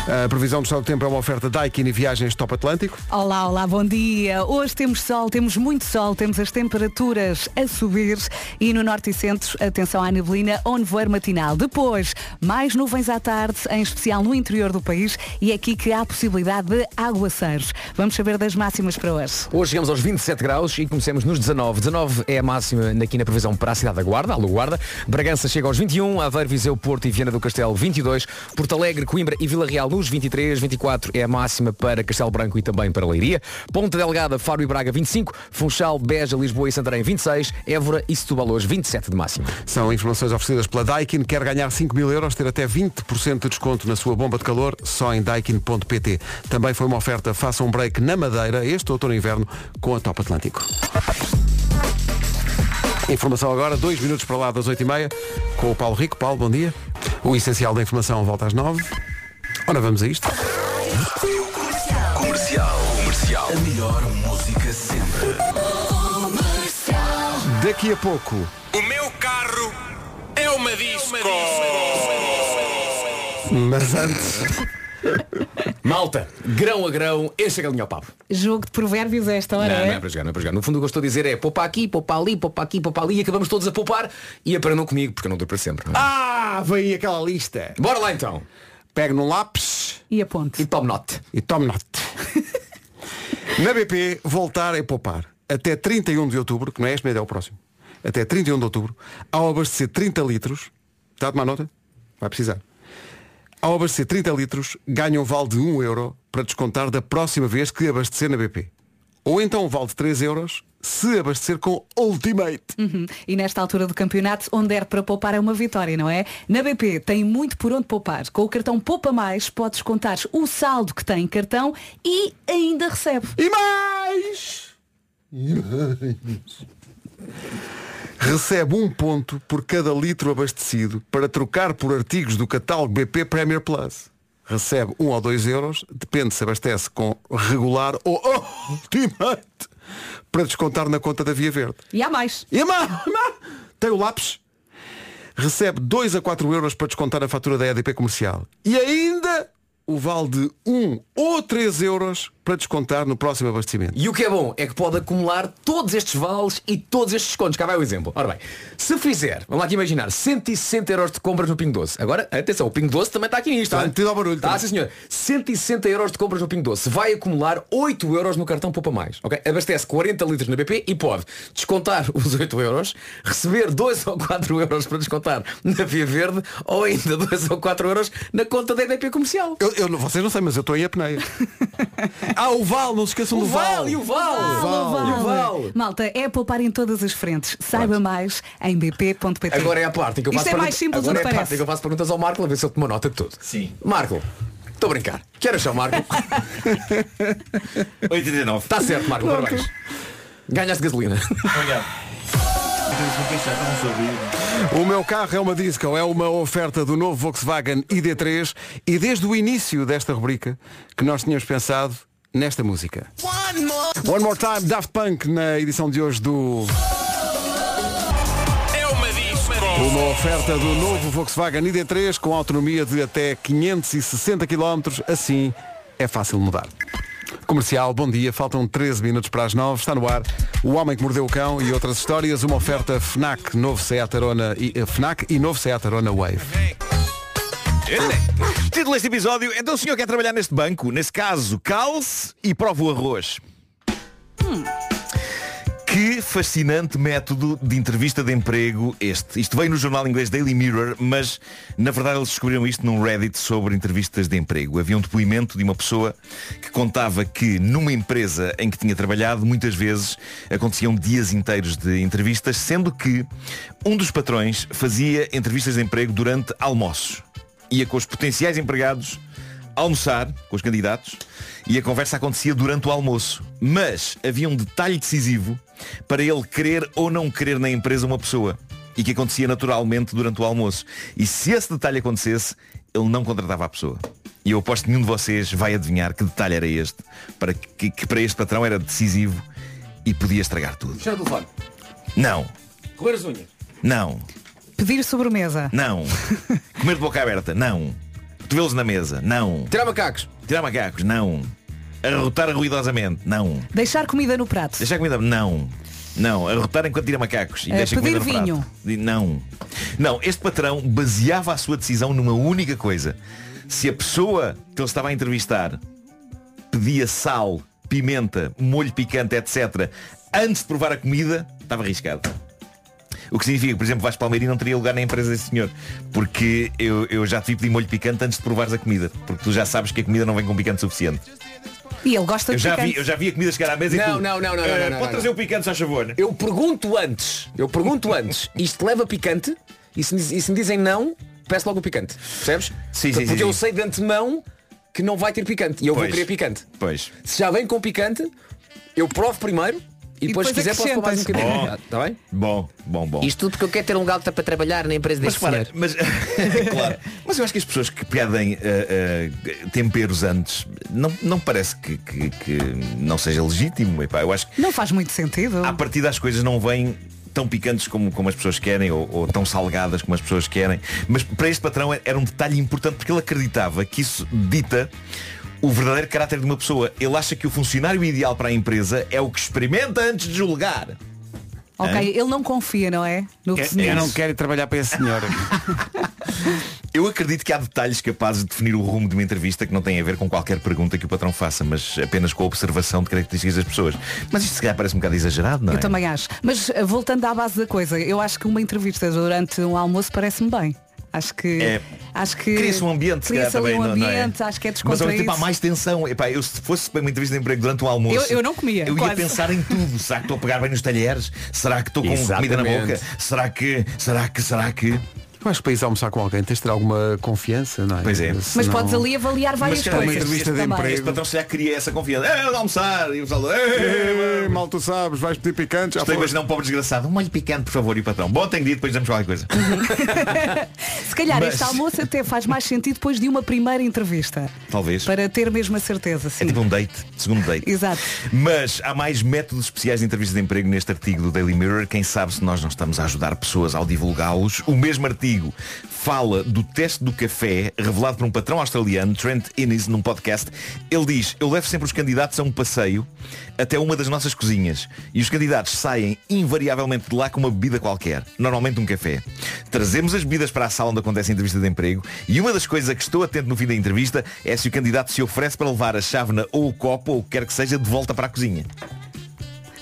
A: A previsão do estado do tempo é uma oferta Daikin e viagens Top Atlântico.
B: Olá, olá, bom dia. Hoje temos sol, temos muito sol, temos as temperaturas a subir e no norte e centro, atenção à neblina ou nevoeiro matinal. Depois, mais nuvens à tarde, em especial no interior do país e é aqui que há a possibilidade de aguaceiros. Vamos saber das máximas para hoje.
F: Hoje chegamos aos 27 graus e começamos nos 19. 19 é a máxima aqui na previsão para a cidade da Guarda, a Guarda. Bragança chega aos 21, Aveiro, Viseu, Porto e Viana do Castelo 22, Porto Alegre, Coimbra e Vila Real nos 23, 24 é a máxima para Castelo Branco e também para Leiria. Ponta Delgada, Faro e Braga 25, Funchal, Beja, Lisboa e Santarém 26, Évora e Setúbal hoje 27 de máxima.
A: São informações oferecidas pela Daikin. Quer ganhar 5 mil euros, ter até 20% de desconto na sua bomba de calor, só em daikin.pt. Também foi uma oferta Faça um break na Madeira, este outono e inverno, com a Top Atlântico. Informação agora, dois minutos para lá das 8h30, com o Paulo Rico. Paulo, bom dia. O essencial da informação volta às 9 Ora, vamos a isto.
E: Comercial. Comercial. A melhor música sempre.
A: Daqui a pouco,
E: O meu carro é uma disco.
A: mas antes, (laughs)
F: Malta, grão a grão, esse é galinha ao papo.
B: Jogo de provérbios a esta hora,
F: Não, não
B: é?
F: é para jogar, não é para jogar. No fundo o que eu estou a dizer é poupar aqui, poupar ali, poupar aqui, poupar ali e acabamos todos a poupar e aprendam comigo, porque eu não dou para sempre. não é?
A: ah, vem aí aquela lista.
F: Bora lá então.
A: Pegue num lápis
B: E a ponte.
F: E tome note.
A: e tome note. (laughs) Na BP, voltar é poupar. Até 31 de outubro, que não é este mês, é o próximo. Até 31 de outubro, ao abastecer 30 litros, está a tomar nota? Vai precisar. Ao abastecer 30 litros, ganha um vale de 1 euro para descontar da próxima vez que abastecer na BP. Ou então vale de 3 euros se abastecer com Ultimate.
B: Uhum. E nesta altura do campeonato, onde der para poupar é uma vitória, não é? Na BP tem muito por onde poupar. Com o cartão Poupa Mais, podes contar o saldo que tem em cartão e ainda recebe.
A: E mais! Recebe um ponto por cada litro abastecido para trocar por artigos do catálogo BP Premier Plus. Recebe um ou dois euros, depende se abastece com regular ou (laughs) Ultimate, para descontar na conta da Via Verde.
B: E há mais.
A: E má, tem o lápis. Recebe 2 a 4 euros para descontar a fatura da EDP comercial. E ainda o vale de 1 ou 3 euros para descontar no próximo abastecimento.
F: E o que é bom é que pode acumular todos estes vales e todos estes descontos. Cá vai o exemplo. Ora bem, se fizer, vamos lá aqui imaginar, 160 euros de compras no Pingo Doce. Agora, atenção, o Pingo Doce também está aqui nisto.
A: Está metido ao barulho.
F: Está, sim senhor. 160 euros de compras no Pingo Doce. Vai acumular 8 euros no cartão Poupa Mais. ok? Abastece 40 litros na BP e pode descontar (laughs) os 8 euros, receber 2 ou 4 euros para descontar na Via Verde ou ainda 2 ou 4 euros na conta da EDP comercial.
A: Eu, eu não- vocês não sei, mas eu estou em apneia. (laughs) ah, o Val, não se esqueçam
F: O
A: do Val.
F: Val e o Val.
B: Vale,
F: E o Val.
B: Malta, é poupar em todas as frentes. Saiba mais em bp.pt.
F: Agora é a parte em que eu
B: Isto
F: faço
B: é mais
F: perguntas-
B: simples
F: Agora é a parte
B: parece.
F: em que eu faço perguntas ao Marco a ver se ele toma nota de tudo.
M: Sim.
F: Marco, estou a brincar. Que horas são, Marco? (laughs) (laughs)
M: 8,39.
F: Está certo, Marco, parabéns. Ganhaste gasolina.
M: Obrigado.
A: O meu carro é uma disco, é uma oferta do novo Volkswagen ID3 e desde o início desta rubrica que nós tínhamos pensado nesta música. One More Time, Daft Punk na edição de hoje do...
H: É uma disco.
A: Uma oferta do novo Volkswagen ID3 com autonomia de até 560 km, assim é fácil mudar. Comercial, bom dia, faltam 13 minutos para as 9, está no ar O Homem que Mordeu o Cão e outras histórias, uma oferta FNAC, novo Seat Arona e, eh, FNAC e novo Seat Arona Wave.
M: Título deste episódio, então o senhor quer trabalhar neste banco? Nesse caso, calce e prova o arroz. Que fascinante método de entrevista de emprego este. Isto veio no jornal inglês Daily Mirror, mas na verdade eles descobriram isto num Reddit sobre entrevistas de emprego. Havia um depoimento de uma pessoa que contava que numa empresa em que tinha trabalhado, muitas vezes aconteciam dias inteiros de entrevistas, sendo que um dos patrões fazia entrevistas de emprego durante almoços. Ia com os potenciais empregados almoçar com os candidatos e a conversa acontecia durante o almoço. Mas havia um detalhe decisivo para ele querer ou não querer na empresa uma pessoa. E que acontecia naturalmente durante o almoço. E se esse detalhe acontecesse, ele não contratava a pessoa. E eu aposto que nenhum de vocês vai adivinhar que detalhe era este. Para que, que para este patrão era decisivo e podia estragar tudo.
F: Fechar o telefone.
M: Não,
F: Correr as unhas.
M: não,
B: Pedir sobremesa.
M: não. (laughs) Comer de boca aberta, não. Cotovelos na mesa, não.
F: Tirar macacos.
M: Tirar macacos, não. Arrotar ruidosamente, não.
B: Deixar comida no prato.
M: Deixar comida, não. Não, arrotar enquanto tira macacos e
B: Eh,
M: deixa
B: pedir
M: comida no prato.
B: vinho.
M: Di- Não. Não, este patrão baseava a sua decisão numa única coisa. Se a pessoa que ele estava a entrevistar pedia sal, pimenta, molho picante, etc. Antes de provar a comida, estava arriscado. O que significa que, por exemplo, Vasco Palmeirinho não teria lugar na empresa desse senhor. Porque eu, eu já te vi pedir molho picante antes de provares a comida. Porque tu já sabes que a comida não vem com picante suficiente.
B: E ele gosta
M: Eu
B: de
M: já,
B: picante.
M: vi, eu já vi a comida chegar à mesa e
F: Não,
M: tu,
F: não, não, não,
M: "Eh,
F: não, não,
M: Pode
F: não,
M: trazer
F: não.
M: o picante, só favor.
F: Eu pergunto antes. Eu pergunto antes. Isto leva picante? E se, e se me dizem não, peço logo o picante. Percebes?
M: Sim, sim,
F: Porque
M: sim,
F: eu
M: sim.
F: sei de antemão que não vai ter picante. E eu
M: Pois.
F: vou querer picante.
M: Pois.
F: Se já vem com picante, eu provo primeiro e, depois, se quiser posso pôr mais um bocadinho.
M: Bom.
F: Está bem?
M: Bom, bom, bom.
N: Isto tudo porque eu quero ter um galta para trabalhar na empresa
M: Mas
N: deste
M: repara,
N: senhor.
M: mas, (laughs) claro, mas eu acho que as pessoas que pedem eh, eh, temperos antes não, não parece que, que- que não seja legítimo. Epá, eu acho que
B: Não faz muito sentido.
M: a partir das coisas não vêm tão picantes como, como as pessoas querem ou, ou tão salgadas como as pessoas querem. Mas para este patrão era um detalhe importante porque ele acreditava que isso dita o verdadeiro caráter de uma pessoa. Ele acha que o funcionário ideal para a empresa é o que experimenta antes de julgar.
B: Ok,
M: Hã?
B: ele não confia, não é? No
M: É-
B: senhor.
M: eu não
A: quero trabalhar para esse senhor. (laughs)
M: Eu acredito que há detalhes capazes de definir o rumo de uma entrevista que não têm a ver com qualquer pergunta que o patrão faça, mas apenas com a observação de características das pessoas. Mas isto se calhar parece um bocado exagerado, não é?
B: Eu também acho. Mas eh, voltando à base da coisa, eu acho que uma entrevista durante um almoço parece-me bem. Acho que.
M: É.
B: Acho que.
M: Cria-se um ambiente, se calhar,
B: Cria-se
M: também,
B: um
M: não- não é?
B: ambiente, acho que é
M: Mas ao
B: descontraído.
M: tempo há mais tensão. Epá, eu se fosse para uma entrevista de emprego durante um almoço,
B: Eu- eu não comia,
M: Eu ia
B: quase.
M: pensar em tudo. Será que estou a pegar bem nos talheres? Será que estou com comida na
F: Exatamente.
M: boca? Será que, será que, será que?
A: Eu acho que para ir almoçar com alguém tens de ter alguma confiança, não é?
M: Pois é.
B: Mas
A: Senão-
B: podes ali avaliar várias
M: Mas calhar
B: coisas.
M: este-
A: entrevista de
B: também.
A: emprego.
M: Este patrão se já queria essa confiança. É, de almoçar. E o pessoal,
A: Ei,
M: "É,
A: mal tu sabes, vais pedir picante, já
M: Estou a imaginar um pobre desgraçado. Um molho picante, por favor, e o patrão. Bom, tenho dito, depois damos qualquer coisa. (laughs)
B: Se calhar
M: Mas-
B: este almoço até faz mais sentido depois de uma primeira entrevista.
M: Talvez.
B: Para ter mesmo a certeza, sim.
M: É tipo um date, segundo date.
B: Exato.
M: Mas há mais métodos especiais de entrevistas de emprego neste artigo do Daily Mirror. Quem sabe se nós não estamos a ajudar pessoas ao divulgá-los. O mesmo artigo fala do teste do café revelado por um patrão australiano, Trent Innes, num podcast. Ele diz, eu levo sempre os candidatos a um passeio até uma das nossas cozinhas. E os candidatos saem invariavelmente de lá com uma bebida qualquer. Normalmente um café. Trazemos as bebidas para a sala onde acontece a entrevista de emprego. E uma das coisas a que estou atento no fim da entrevista é se o candidato se oferece para levar a chávena ou o copo ou o que quer que seja de volta para a cozinha.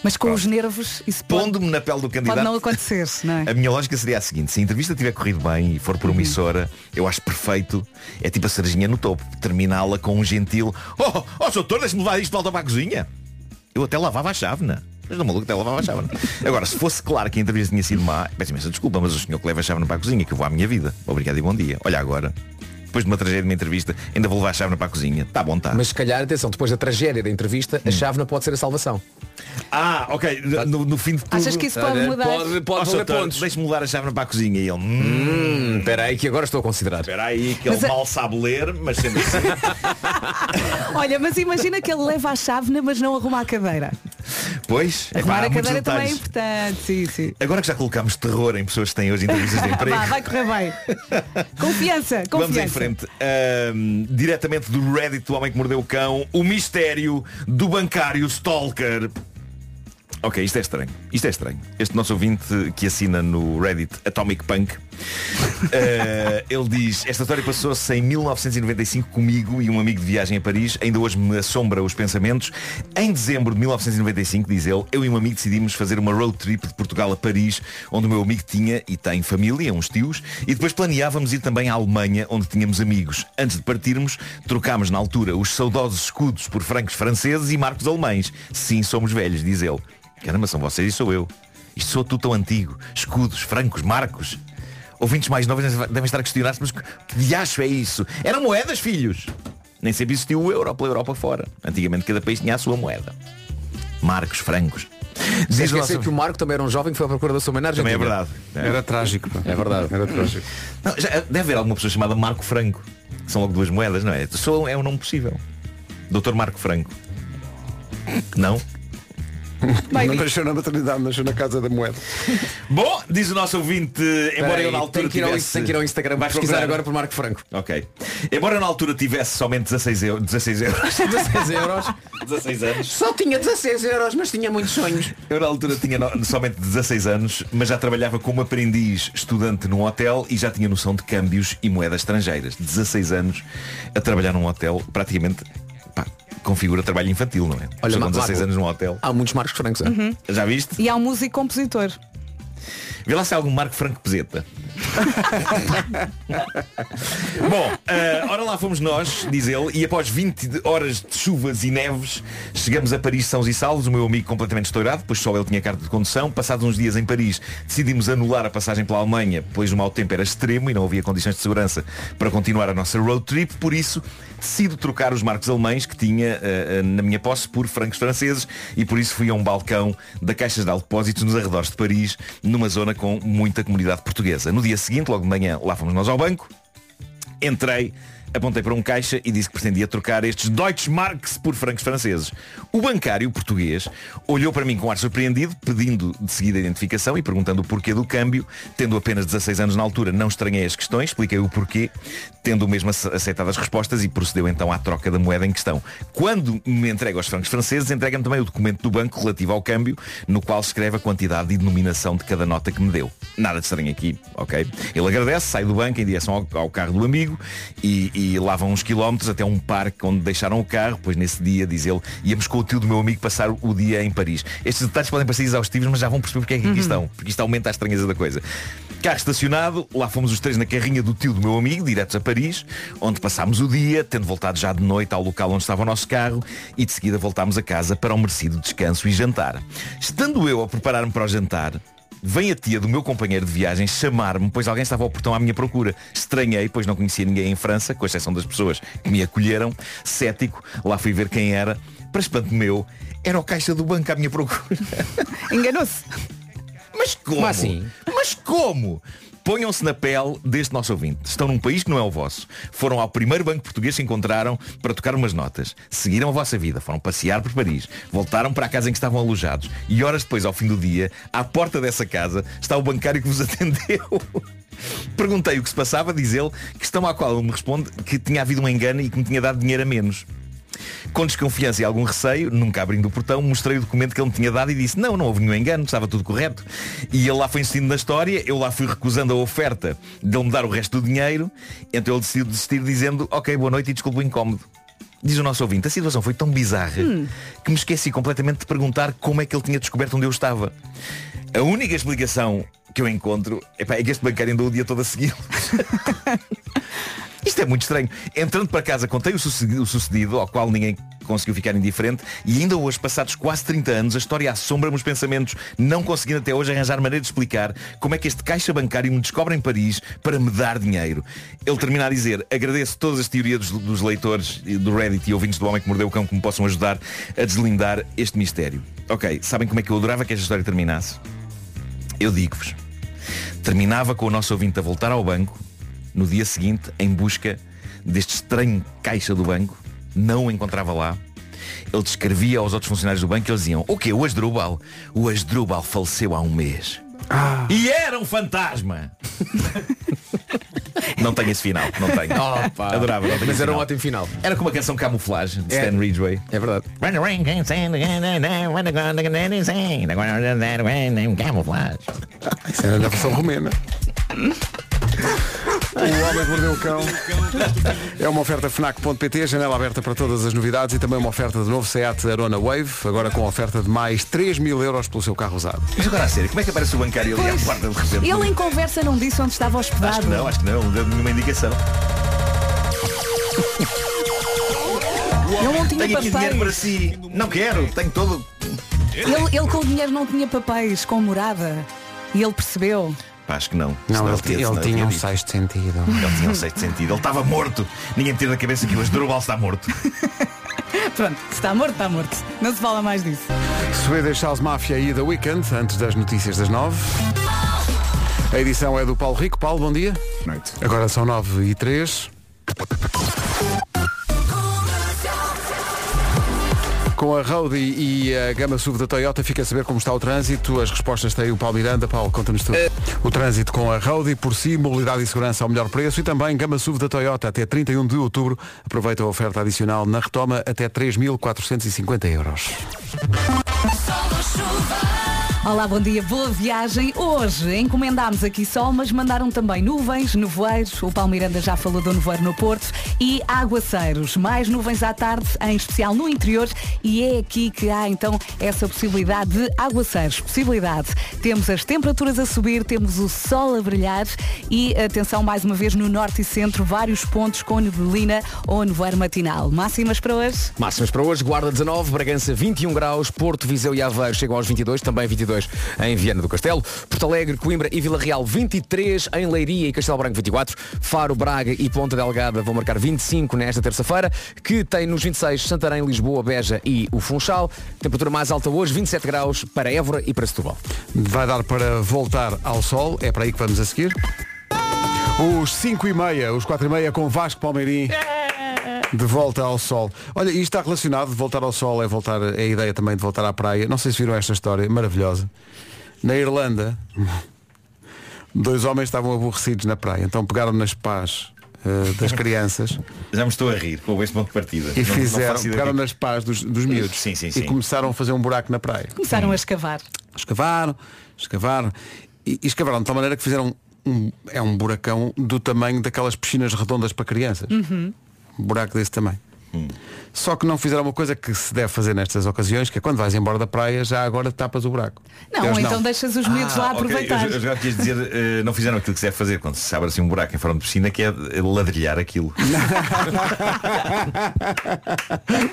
B: Mas com os nervos isso
M: Pondo-me na pele do candidato.
B: pode não acontecer, não é?
M: A minha lógica seria a seguinte, se a entrevista tiver corrido bem e for por
B: Uhum.
M: uma emissora, eu acho perfeito, é tipo a cerejinha no topo, terminá-la com um gentil, oh, oh, doutor, deixe-me levar isto de volta para a cozinha. Eu até lavava a chávena. Mas não maluco, até lavava a chávena. (laughs) Agora, se fosse claro que a entrevista tinha sido má, peço imensa desculpa, mas o senhor que leva a chávena para a cozinha, que eu vou à minha vida. Obrigado e bom dia. Olha agora, depois de uma tragédia de uma entrevista, ainda vou levar a chávena para a cozinha. Tá bom, tá.
F: Mas se calhar, atenção, depois da tragédia da entrevista,
M: Hum.
F: a chávena pode ser a salvação.
M: Ah, ok, no, no fim de tudo...
B: Achas que isso pode mudar?
F: Pode, pode
M: Oh,
F: valer pontos.
M: Deixe-me levar a chávena para a cozinha. E ele, hum,
F: Hum, espera aí que agora estou a considerar.
M: espera aí, que
B: Mas
M: ele
B: a-
M: mal sabe ler, mas sendo assim... (laughs)
B: Olha, mas imagina que ele leva a chávena, mas não arruma a cadeira.
M: Pois,
B: Arrumar
M: há
B: a cadeira também é importante, sim, sim.
M: Agora que já colocámos terror em pessoas que têm hoje entrevistas de (laughs) emprego,
B: Vá, vai correr bem. Confiança, confiança.
M: vamos em frente. Ahm, diretamente do Reddit do Homem que Mordeu o Cão, o mistério do bancário Stalker. Ok, isto é estranho. Isto é estranho. Este nosso ouvinte que assina no Reddit Atomic Punk, eh, ele diz, esta história passou-se em 1995 comigo e um amigo de viagem a Paris, ainda hoje me assombra os pensamentos. Em dezembro de 1995, diz ele, eu e um amigo decidimos fazer uma road trip de Portugal a Paris, onde o meu amigo tinha e tem família, uns tios, e depois planeávamos ir também à Alemanha, onde tínhamos amigos. Antes de partirmos, trocámos na altura os saudosos escudos por francos franceses e marcos alemães. Sim, somos velhos, diz ele. Caramba, são vocês e sou eu. Isto sou tudo tão antigo. Escudos, francos, marcos. Ouvintes mais novos devem estar a questionar-se, mas que diacho é isso? Eram moedas, filhos. Nem sempre existiu o euro pela Europa fora. Antigamente cada país tinha a sua moeda. Marcos, francos. Diz
F: esquecer
M: nosso-
F: que o Marco também era um jovem que foi à procura da sua mãe na
M: Também é verdade.
A: Era trágico.
F: É verdade.
A: Era trágico.
M: Não, já deve haver alguma pessoa chamada Marco Franco. Que são logo duas moedas, não é? Sou, é um nome possível. Doutor Marco Franco. Não?
A: Não nasceu na maternidade, nasceu na casa da moeda.
M: Bom, diz o nosso ouvinte, embora
F: Peraí,
M: eu na altura
F: tem que ir ao-
M: tivesse...
F: tem que ir ao Instagram
M: Vais
F: pesquisar
M: procurar?
F: agora por Marco Franco.
M: Ok. Embora eu na altura tivesse somente 16 euros, (laughs) 16 euros,
F: 16 euros.
M: 16 anos,
F: Só tinha 16 euros, mas tinha muitos sonhos.
M: eu na altura tinha no- somente 16 anos, mas já trabalhava como aprendiz estudante num hotel e já tinha noção de câmbios e moedas estrangeiras. 16 anos a trabalhar num hotel, praticamente, pá, configura trabalho infantil, não é?
F: Olha,
M: Pessoa com
F: Marco,
M: 16 anos num hotel.
F: Há muitos Marcos Francos. é?
B: Uhum.
M: Já viste?
B: E há um músico compositor.
M: Vê lá se há algum Marco Franco Peseta. (laughs) Bom, eh, ora lá fomos nós, diz ele, e após 20 de- horas de chuvas e neves, chegamos a Paris sãos e salvos, o meu amigo completamente estourado, pois só ele tinha carta de condução. Passados uns dias em Paris, decidimos anular a passagem pela Alemanha, pois o mau tempo era extremo e não havia condições de segurança para continuar a nossa road trip, por isso decido trocar os marcos alemães que tinha eh, eh, na minha posse por francos franceses e por isso fui a um balcão da Caixa de Depósitos nos arredores de Paris, numa zona com muita comunidade portuguesa. No dia seguinte, logo de manhã, lá fomos nós ao banco, Entrei, apontei para um caixa e disse que pretendia trocar estes Deutschmarks por francos franceses. O bancário português olhou para mim com ar surpreendido, pedindo de seguida a identificação e perguntando o porquê do câmbio. Tendo apenas 16 anos na altura, não estranhei as questões, expliquei o porquê, tendo mesmo ace- aceitado as respostas e procedeu então à troca da moeda em questão. Quando me entrega aos francos franceses, entrega-me também o documento do banco relativo ao câmbio, no qual escreve a quantidade e denominação de cada nota que me deu. Nada de estranho aqui, ok? Ele agradece, sai do banco em direção ao, ao carro do amigo e, E lá vão uns quilómetros até um parque onde deixaram o carro, pois nesse dia, diz ele, íamos com o tio do meu amigo passar o dia em Paris. Estes detalhes podem parecer exaustivos, mas já vão perceber porque é que aqui
O: Uhum.
M: estão, porque isto aumenta a estranheza da coisa. Carro estacionado, lá fomos os três na carrinha do tio do meu amigo, diretos a Paris, onde passámos o dia, tendo voltado já de noite ao local onde estava o nosso carro, e de seguida voltámos a casa para o merecido descanso e jantar. Estando eu a preparar-me para o jantar, Vem a tia do meu companheiro de viagem chamar-me, pois alguém estava ao portão à minha procura. Estranhei, pois não conhecia ninguém em França, com exceção das pessoas que me acolheram. Cético, lá fui ver quem era. Para espanto meu, era o caixa do banco à minha procura.
B: Enganou-se.
M: Mas como?
F: Assim?
M: Mas como? Ponham-se na pele deste nosso ouvinte. Estão num país que não é o vosso. Foram ao primeiro banco português que encontraram para tocar umas notas. Seguiram a vossa vida. Foram passear por Paris. Voltaram para a casa em que estavam alojados. E horas depois, ao fim do dia, à porta dessa casa, está o bancário que vos (laughs) atendeu. Perguntei o que se passava, diz ele, questão à qual ele me responde que tinha havido um engano e que me tinha dado dinheiro a menos. Com desconfiança e algum receio, nunca abrindo o portão, mostrei o documento que ele me tinha dado e disse não, não houve nenhum engano, estava tudo correto. E ele lá foi insistindo na história, eu lá fui recusando a oferta de ele me dar o resto do dinheiro, então ele decidiu desistir dizendo ok, boa noite e desculpe o incómodo. Diz o nosso ouvinte, a situação foi tão bizarra que me esqueci completamente de perguntar como é que ele tinha descoberto onde eu estava. A única explicação que eu encontro epá, é que este bancário andou o dia todo a segui-lo. (laughs) Isto é muito estranho. Entrando para casa, contei o sucedido, ao qual ninguém conseguiu ficar indiferente, e ainda hoje, passados quase 30 anos, a história assombra-me os pensamentos, não conseguindo até hoje arranjar maneira de explicar como é que este caixa bancário me descobre em Paris para me dar dinheiro. Ele termina a dizer, agradeço todas as teorias dos, dos leitores do Reddit e ouvintes do Homem que Mordeu o Cão que me possam ajudar a deslindar este mistério. Ok, sabem como é que eu adorava que esta história terminasse? Eu digo-vos. Terminava com o nosso ouvinte a voltar ao banco no dia seguinte em busca deste estranho caixa do banco. Não o encontrava lá. Ele descrevia aos outros funcionários do banco e eles diziam O quê? O Asdrubal? O Asdrubal faleceu há um mês. E era um fantasma! (laughs) não tenho esse final, não tenho.
F: Opa.
M: Adorava, não tenho
F: Mas era um
M: final.
F: ótimo final.
M: Era com uma canção camuflagem de
F: É.
M: Stan Ridgway.
F: É verdade.
M: Camuflagem.
A: Isso era na versão romena. O Homem que Mordeu o Cão é uma oferta FNAC.pt, janela aberta para todas as novidades e também uma oferta de novo Seat Arona Wave, agora com oferta de mais 3 mil euros pelo seu carro usado.
M: Mas agora a sério, como é que aparece o bancário ali à porta de repente?
B: Ele em conversa não disse onde estava hospedado.
M: Acho que não, acho que não, não deu nenhuma indicação.
B: Ele não tinha
M: Tenho aqui dinheiro para
B: papéis.
M: si. Não quero, tenho todo.
B: Ele, ele com o dinheiro não tinha papéis, com morada. E ele percebeu.
M: Pá, acho que não.
A: Não, ele, ti-
M: senão
A: ele tinha um sexto sentido.
M: Ele tinha um sexto sentido. Ele estava morto. Ninguém me tira da cabeça que o Asdrubal está morto. (laughs)
B: Pronto, se está morto, está morto. Não se fala mais disso.
A: Swedish House Mafia e The Weekend, antes das notícias das nove. A edição é do Paulo Rico. Paulo, bom dia.
C: Noite.
A: Agora são nove e três. Com a Roadie e a gama SUV da Toyota fica a saber como está o trânsito. As respostas tem o Paulo Miranda. Paulo, conta-nos tudo. O trânsito com a Roadie, por si, mobilidade e segurança ao melhor preço e também gama SUV da Toyota até 31 de outubro. Aproveita a oferta adicional na retoma até 3.450 euros.
B: Olá, bom dia, boa viagem. Hoje encomendámos aqui sol, mas mandaram também nuvens, nevoeiros. O Paulo Miranda já falou do nevoeiro no Porto e aguaceiros. Mais nuvens à tarde, em especial no interior. E é aqui que há então essa possibilidade de aguaceiros. Possibilidade. Temos as temperaturas a subir, temos o sol a brilhar e atenção mais uma vez no norte e centro, vários pontos com neblina ou nevoeiro matinal. Máximas para hoje?
F: Máximas para hoje, Guarda 19, Bragança 21 graus, Porto, Viseu e Aveiro chegam aos 22, também 22 em Viana do Castelo, Porto Alegre, Coimbra e Vila Real 23, em Leiria e Castelo Branco 24, Faro, Braga e Ponta Delgada vão marcar 25 nesta terça-feira, que tem nos 26 Santarém, Lisboa, Beja e o Funchal, temperatura mais alta hoje 27 graus para Évora e para Setúbal.
A: Vai dar para voltar ao sol, é para aí que vamos a seguir. Os 5 e meia, os 4 e meia com Vasco Palmeirim. De volta ao sol. Olha, isto está relacionado, de voltar ao sol é voltar, é a ideia também de voltar à praia. Não sei se viram esta história, maravilhosa. Na Irlanda, dois homens estavam aborrecidos na praia, então pegaram nas pás eh, das crianças (laughs)
M: Já me estou a rir com esse ponto de partida.
A: e
M: Não- não
A: fizeram,
M: faço ideia
A: pegaram nas pás dos, dos miúdos
M: Sim, sim,
A: e
M: sim.
A: começaram a fazer um buraco na praia.
B: Começaram a escavar.
A: Escavaram, escavaram e, e escavaram de tal maneira que fizeram um, é um buracão do tamanho daquelas piscinas redondas para crianças.
B: Uhum.
A: Um buraco desse tamanho. Só que não fizeram uma coisa que se deve fazer nestas ocasiões, que é quando vais embora da praia, já agora tapas o buraco.
B: Não, ou então deixas os miúdos lá
M: Ah, ok.
B: aproveitar.
M: Eu, eu já quis dizer, eh, não fizeram aquilo que se deve fazer quando se abre assim um buraco em forma de piscina, que é ladrilhar aquilo. (laughs)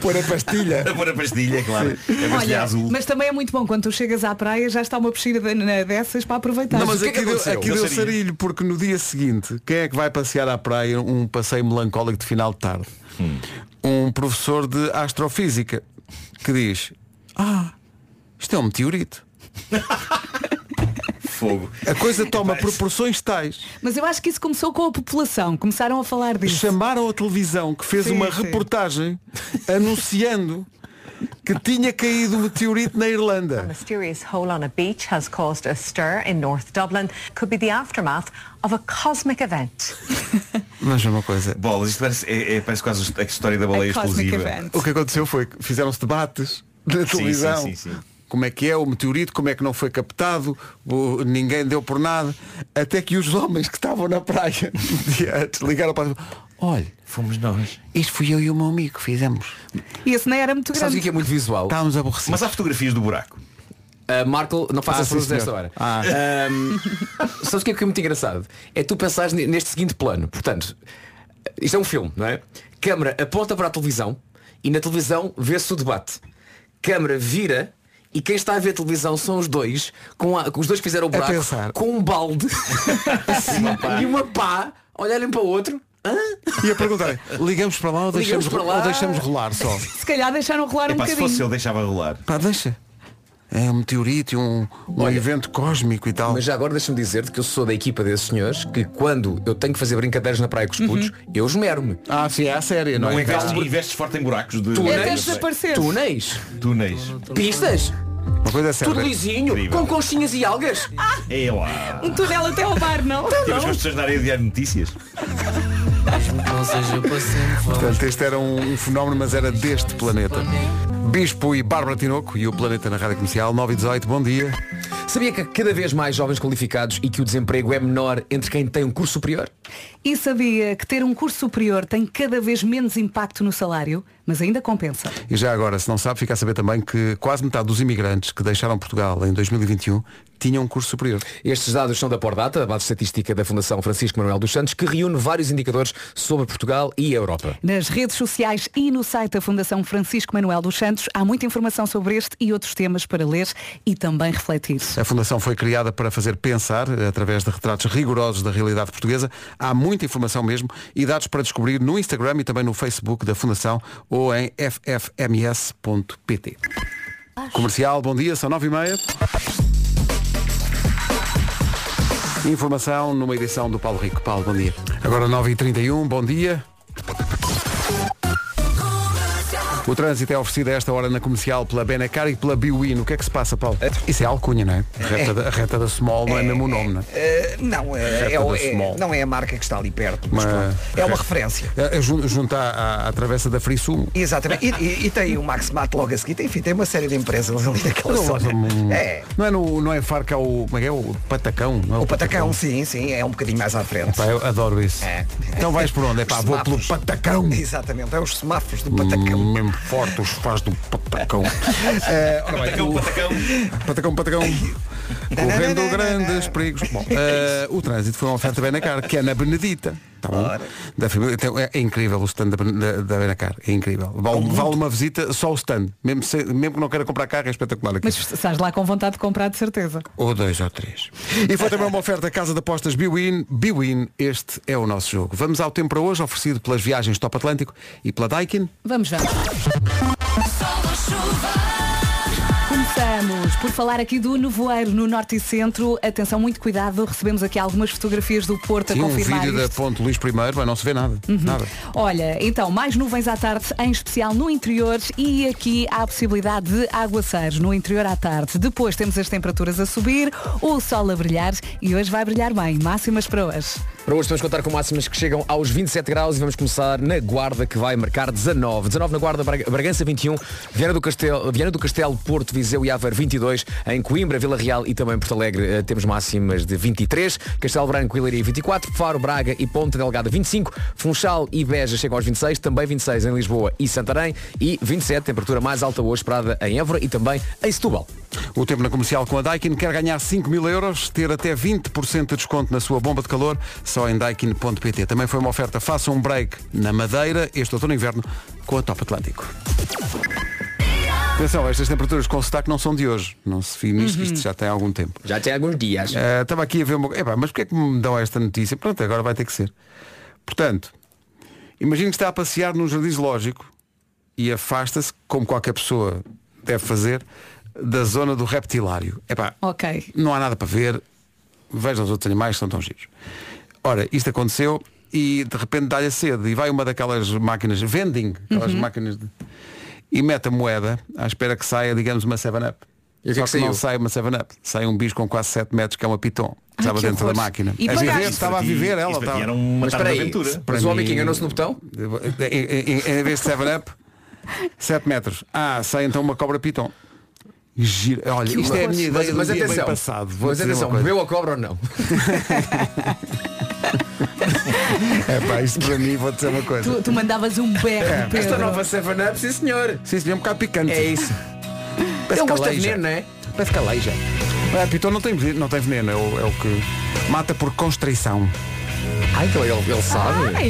A: Pôr a pastilha. (laughs)
M: Pôr a pastilha, claro. É pastilha
B: Olha,
M: azul.
B: mas também é muito bom quando tu chegas à praia já está uma piscina na- dessas para aproveitar.
A: Não, mas
F: o que é que
A: aqui, deu, aqui
M: Deu sarilho.
A: sarilho, porque no dia seguinte, quem é que vai passear à praia um passeio melancólico de final de tarde? Um professor de astrofísica que diz, ah, isto é um meteorito. (laughs)
M: Fogo.
A: A coisa toma proporções tais.
B: Mas eu acho que isso começou com a população. Começaram a falar disso.
A: Chamaram a televisão que fez
B: Sim,
A: uma
B: sim.
A: reportagem anunciando que tinha caído um meteorito na Irlanda.
O: mysterious hole on a beach has caused a stir in North Dublin. Could be the aftermath of a cosmic event. (laughs)
A: Mas uma coisa.
M: Bolas, isto parece, é, é- parece quase a história da baleia
B: A
M: explosiva.
A: O que aconteceu foi que fizeram-se debates na
M: Sim,
A: televisão.
M: sim, sim, sim.
A: Como é que é o meteorito, como é que não foi captado, o- ninguém deu por nada, até que os homens que estavam na praia (laughs) ligaram para olha,
M: Fomos nós.
A: isto fui eu e o meu amigo que fizemos.
B: E esse nem era muito
F: Sabes o
B: grande.
F: que é muito visual?
A: Estávamos aborrecidos.
M: Mas há fotografias do buraco.
F: Uh, Marco, não faças
A: Ah, senhor.
F: nesta hora.
A: Ah.
F: Um, (laughs) sabes o que é que é muito engraçado? É tu pensares ne- neste seguinte plano. Portanto, isto é um filme, não é? Câmara aponta para a televisão e na televisão vê-se o debate. Câmara vira e quem está a ver a televisão são os dois, com a- os dois que fizeram o buraco, com um balde (laughs) e uma pá, olharem para o outro. Hã?
A: E a perguntar, ligamos para lá ou deixamos,
F: lá.
A: ou deixamos rolar só? (laughs)
B: Se calhar deixaram rolar um
M: Epá, se
B: bocadinho.
M: fosse ele deixava rolar.
A: Pá, deixa. É um meteorito e um, um
F: Olha,
A: evento cósmico e tal.
F: Mas já agora deixa-me dizer-te que eu sou da equipa desses senhores que quando eu tenho que fazer brincadeiras na praia com os putos, eu esmero-me.
A: Ah, sim, é a séria, não,
M: Não
A: é?
M: investes, investes forte em buracos de
F: Túneis. Túneis,
M: túneis.
F: pistas,
A: Uma coisa é
F: tudo
A: séria.
F: lisinho,
M: Incrível.
F: com conchinhas e algas.
M: É lá.
B: Um túnel até ao mar, não?
M: Temos as pessoas da área de notícias.
A: Portanto, este era um, um fenómeno, mas era deste planeta. Bispo e Bárbara Tinoco e o Planeta na Rádio Comercial 9 e 18, bom dia.
F: Sabia que há cada vez mais jovens qualificados e que o desemprego é menor entre quem tem um curso superior?
B: E sabia que ter um curso superior tem cada vez menos impacto no salário, mas ainda compensa.
A: E já agora, se não sabe, fica a saber também que quase metade dos imigrantes que deixaram Portugal em 2021 tinham um curso superior.
F: Estes dados são da Pordata, a base estatística da Fundação Francisco Manuel dos Santos, que reúne vários indicadores sobre Portugal e a Europa.
B: Nas redes sociais e no site da Fundação Francisco Manuel dos Santos há muita informação sobre este e outros temas para ler e também refletir.
A: A Fundação foi criada para fazer pensar, através de retratos rigorosos da realidade portuguesa. Há muita informação mesmo e dados para descobrir no Instagram e também no Facebook da Fundação ou em ffms.pt. Comercial, bom dia, são 9 e meia. Informação numa edição do Paulo Rico. Paulo, bom dia. Agora 9h31, bom dia. O trânsito é oferecido a esta hora na comercial pela Benacar e pela Biwin. O que é que se passa, Paulo? Isso é alcunha, não é? A reta, da, a reta da Small não é, mesmo o nome, não é?
D: Não, é, é o-
A: da
D: é- não é a marca que está ali perto, mas pronto, é uma referência.
A: É, é jun- junto à, à- travessa da Frisumo.
D: Exatamente. E, e- e tem o Max Mat logo a seguir. Enfim, tem uma série de empresas ali naquela zona. É.
A: Não é no, não é é o. Como é que é? O Patacão, não é
D: O Patacão, sim, sim, é um bocadinho mais à frente.
A: Pá, eu adoro isso.
D: É.
A: Então vais por onde? É pá,
D: Os
A: vou pelo. Patacão.
D: Exatamente, é os semáforos do Patacão.
A: Hum, forte, os faz do Patacão. (laughs) É, ora bem,
M: Patacão,
A: o-
M: patacão.
A: Patacão, patacão. Correndo grandes perigos. Bom, eh, o trânsito foi uma oferta Benacar, que é na Benedita. Tá bom? Da família- então, é, é incrível o stand da, da, da Benacar. É incrível. Vale, vale uma visita só o stand. Mesmo, se- mesmo que não queira comprar carro, é espetacular aqui.
B: Mas estás lá com vontade de comprar de certeza.
A: Ou dois ou três. E foi também uma oferta Casa de Apostas Biwin. Biwin, este é o nosso jogo. Vamos ao tempo para hoje, oferecido pelas viagens Top Atlântico e pela Daikin.
B: Vamos já. Sol ou chuva. Começamos por falar aqui do nevoeiro no Norte e Centro. Atenção, muito cuidado. Recebemos aqui algumas fotografias do Porto a
A: Tinha um
B: confirmar
A: vídeo da
B: isto.
A: Ponte Luís I, mas não se vê nada. Nada.
B: Olha, então, mais nuvens à tarde, em especial no interior e aqui há a possibilidade de aguaceiros no interior à tarde. Depois temos as temperaturas a subir, o sol a brilhar e hoje vai brilhar bem. Máximas para hoje.
F: Para hoje vamos contar com máximas que chegam aos 27 graus e vamos começar na Guarda que vai marcar 19. 19 na Guarda, Braga- Bragança 21, Viana do Castelo, Viana do Castelo Porto, Viseu e Aveiro 22, em Coimbra, Vila Real e também Porto Alegre eh, temos máximas de 23, Castelo Branco e Leiria 24, Faro, Braga e Ponta Delgada 25, Funchal e Beja chegam aos 26, também 26 em Lisboa e Santarém e 27, temperatura mais alta hoje esperada em Évora e também em Setúbal.
A: O tempo na comercial com a Daikin quer ganhar 5 mil euros, ter até 20% de desconto na sua bomba de calor, só em daikin.pt. Também foi uma oferta, faça um break na Madeira, este outono e inverno, com a Top Atlântico. Atenção, estas temperaturas com sotaque não são de hoje. Não se fie nisto,
F: Uhum.
A: isto já tem algum tempo.
F: Já tem alguns dias.
A: Eh, Estava aqui a ver uma... Epá, mas porquê é que me dão esta notícia? Pronto, agora vai ter que ser. Portanto, imagine que está a passear num jardim zoológico e afasta-se, como qualquer pessoa deve fazer, da zona do reptilário. Epá,
B: Ok.
A: não há nada para ver, vejam os outros animais que são tão giros. Ora, isto aconteceu e de repente dá-lhe a sede e vai uma daquelas máquinas, vending, aquelas
F: Uhum.
A: máquinas de... e mete a moeda à espera que saia, digamos, uma 7-Up.
F: E o que é
A: Só
F: que
A: que não sai uma 7-Up, sai um bicho com quase 7 metros que é uma piton.
B: Ai,
A: Estava dentro da
B: horror.
A: máquina.
B: E
A: a viver, estava a viver ela. estava-
M: era uma
F: Mas
M: tarde
F: espera
M: de
F: aí,
M: aventura.
F: mas o homem que enganou-se no botão?
A: Em vez de 7-Up, 7 metros. Ah, sai então uma cobra piton. Gira. Olha,
F: Que
A: isto é a minha ideia
F: mas,
A: do
F: mas
A: dia
F: atenção,
A: bem passado. Vou
F: mas atenção, bebeu a cobra ou não? (laughs)
A: É pá, isto para mim vou dizer uma coisa.
B: Tu, tu mandavas um berro, Pedro.
F: Esta nova 7-Up, sim senhor.
A: Sim, sim, é um bocado picante.
F: É isso. (laughs)
A: Parece
F: Ele gosta de veneno, não é?
A: Parece caleja. A piton não tem, não tem veneno, é o, é o que mata por constrição.
F: Ai, então ele, ele sabe.
B: Ai,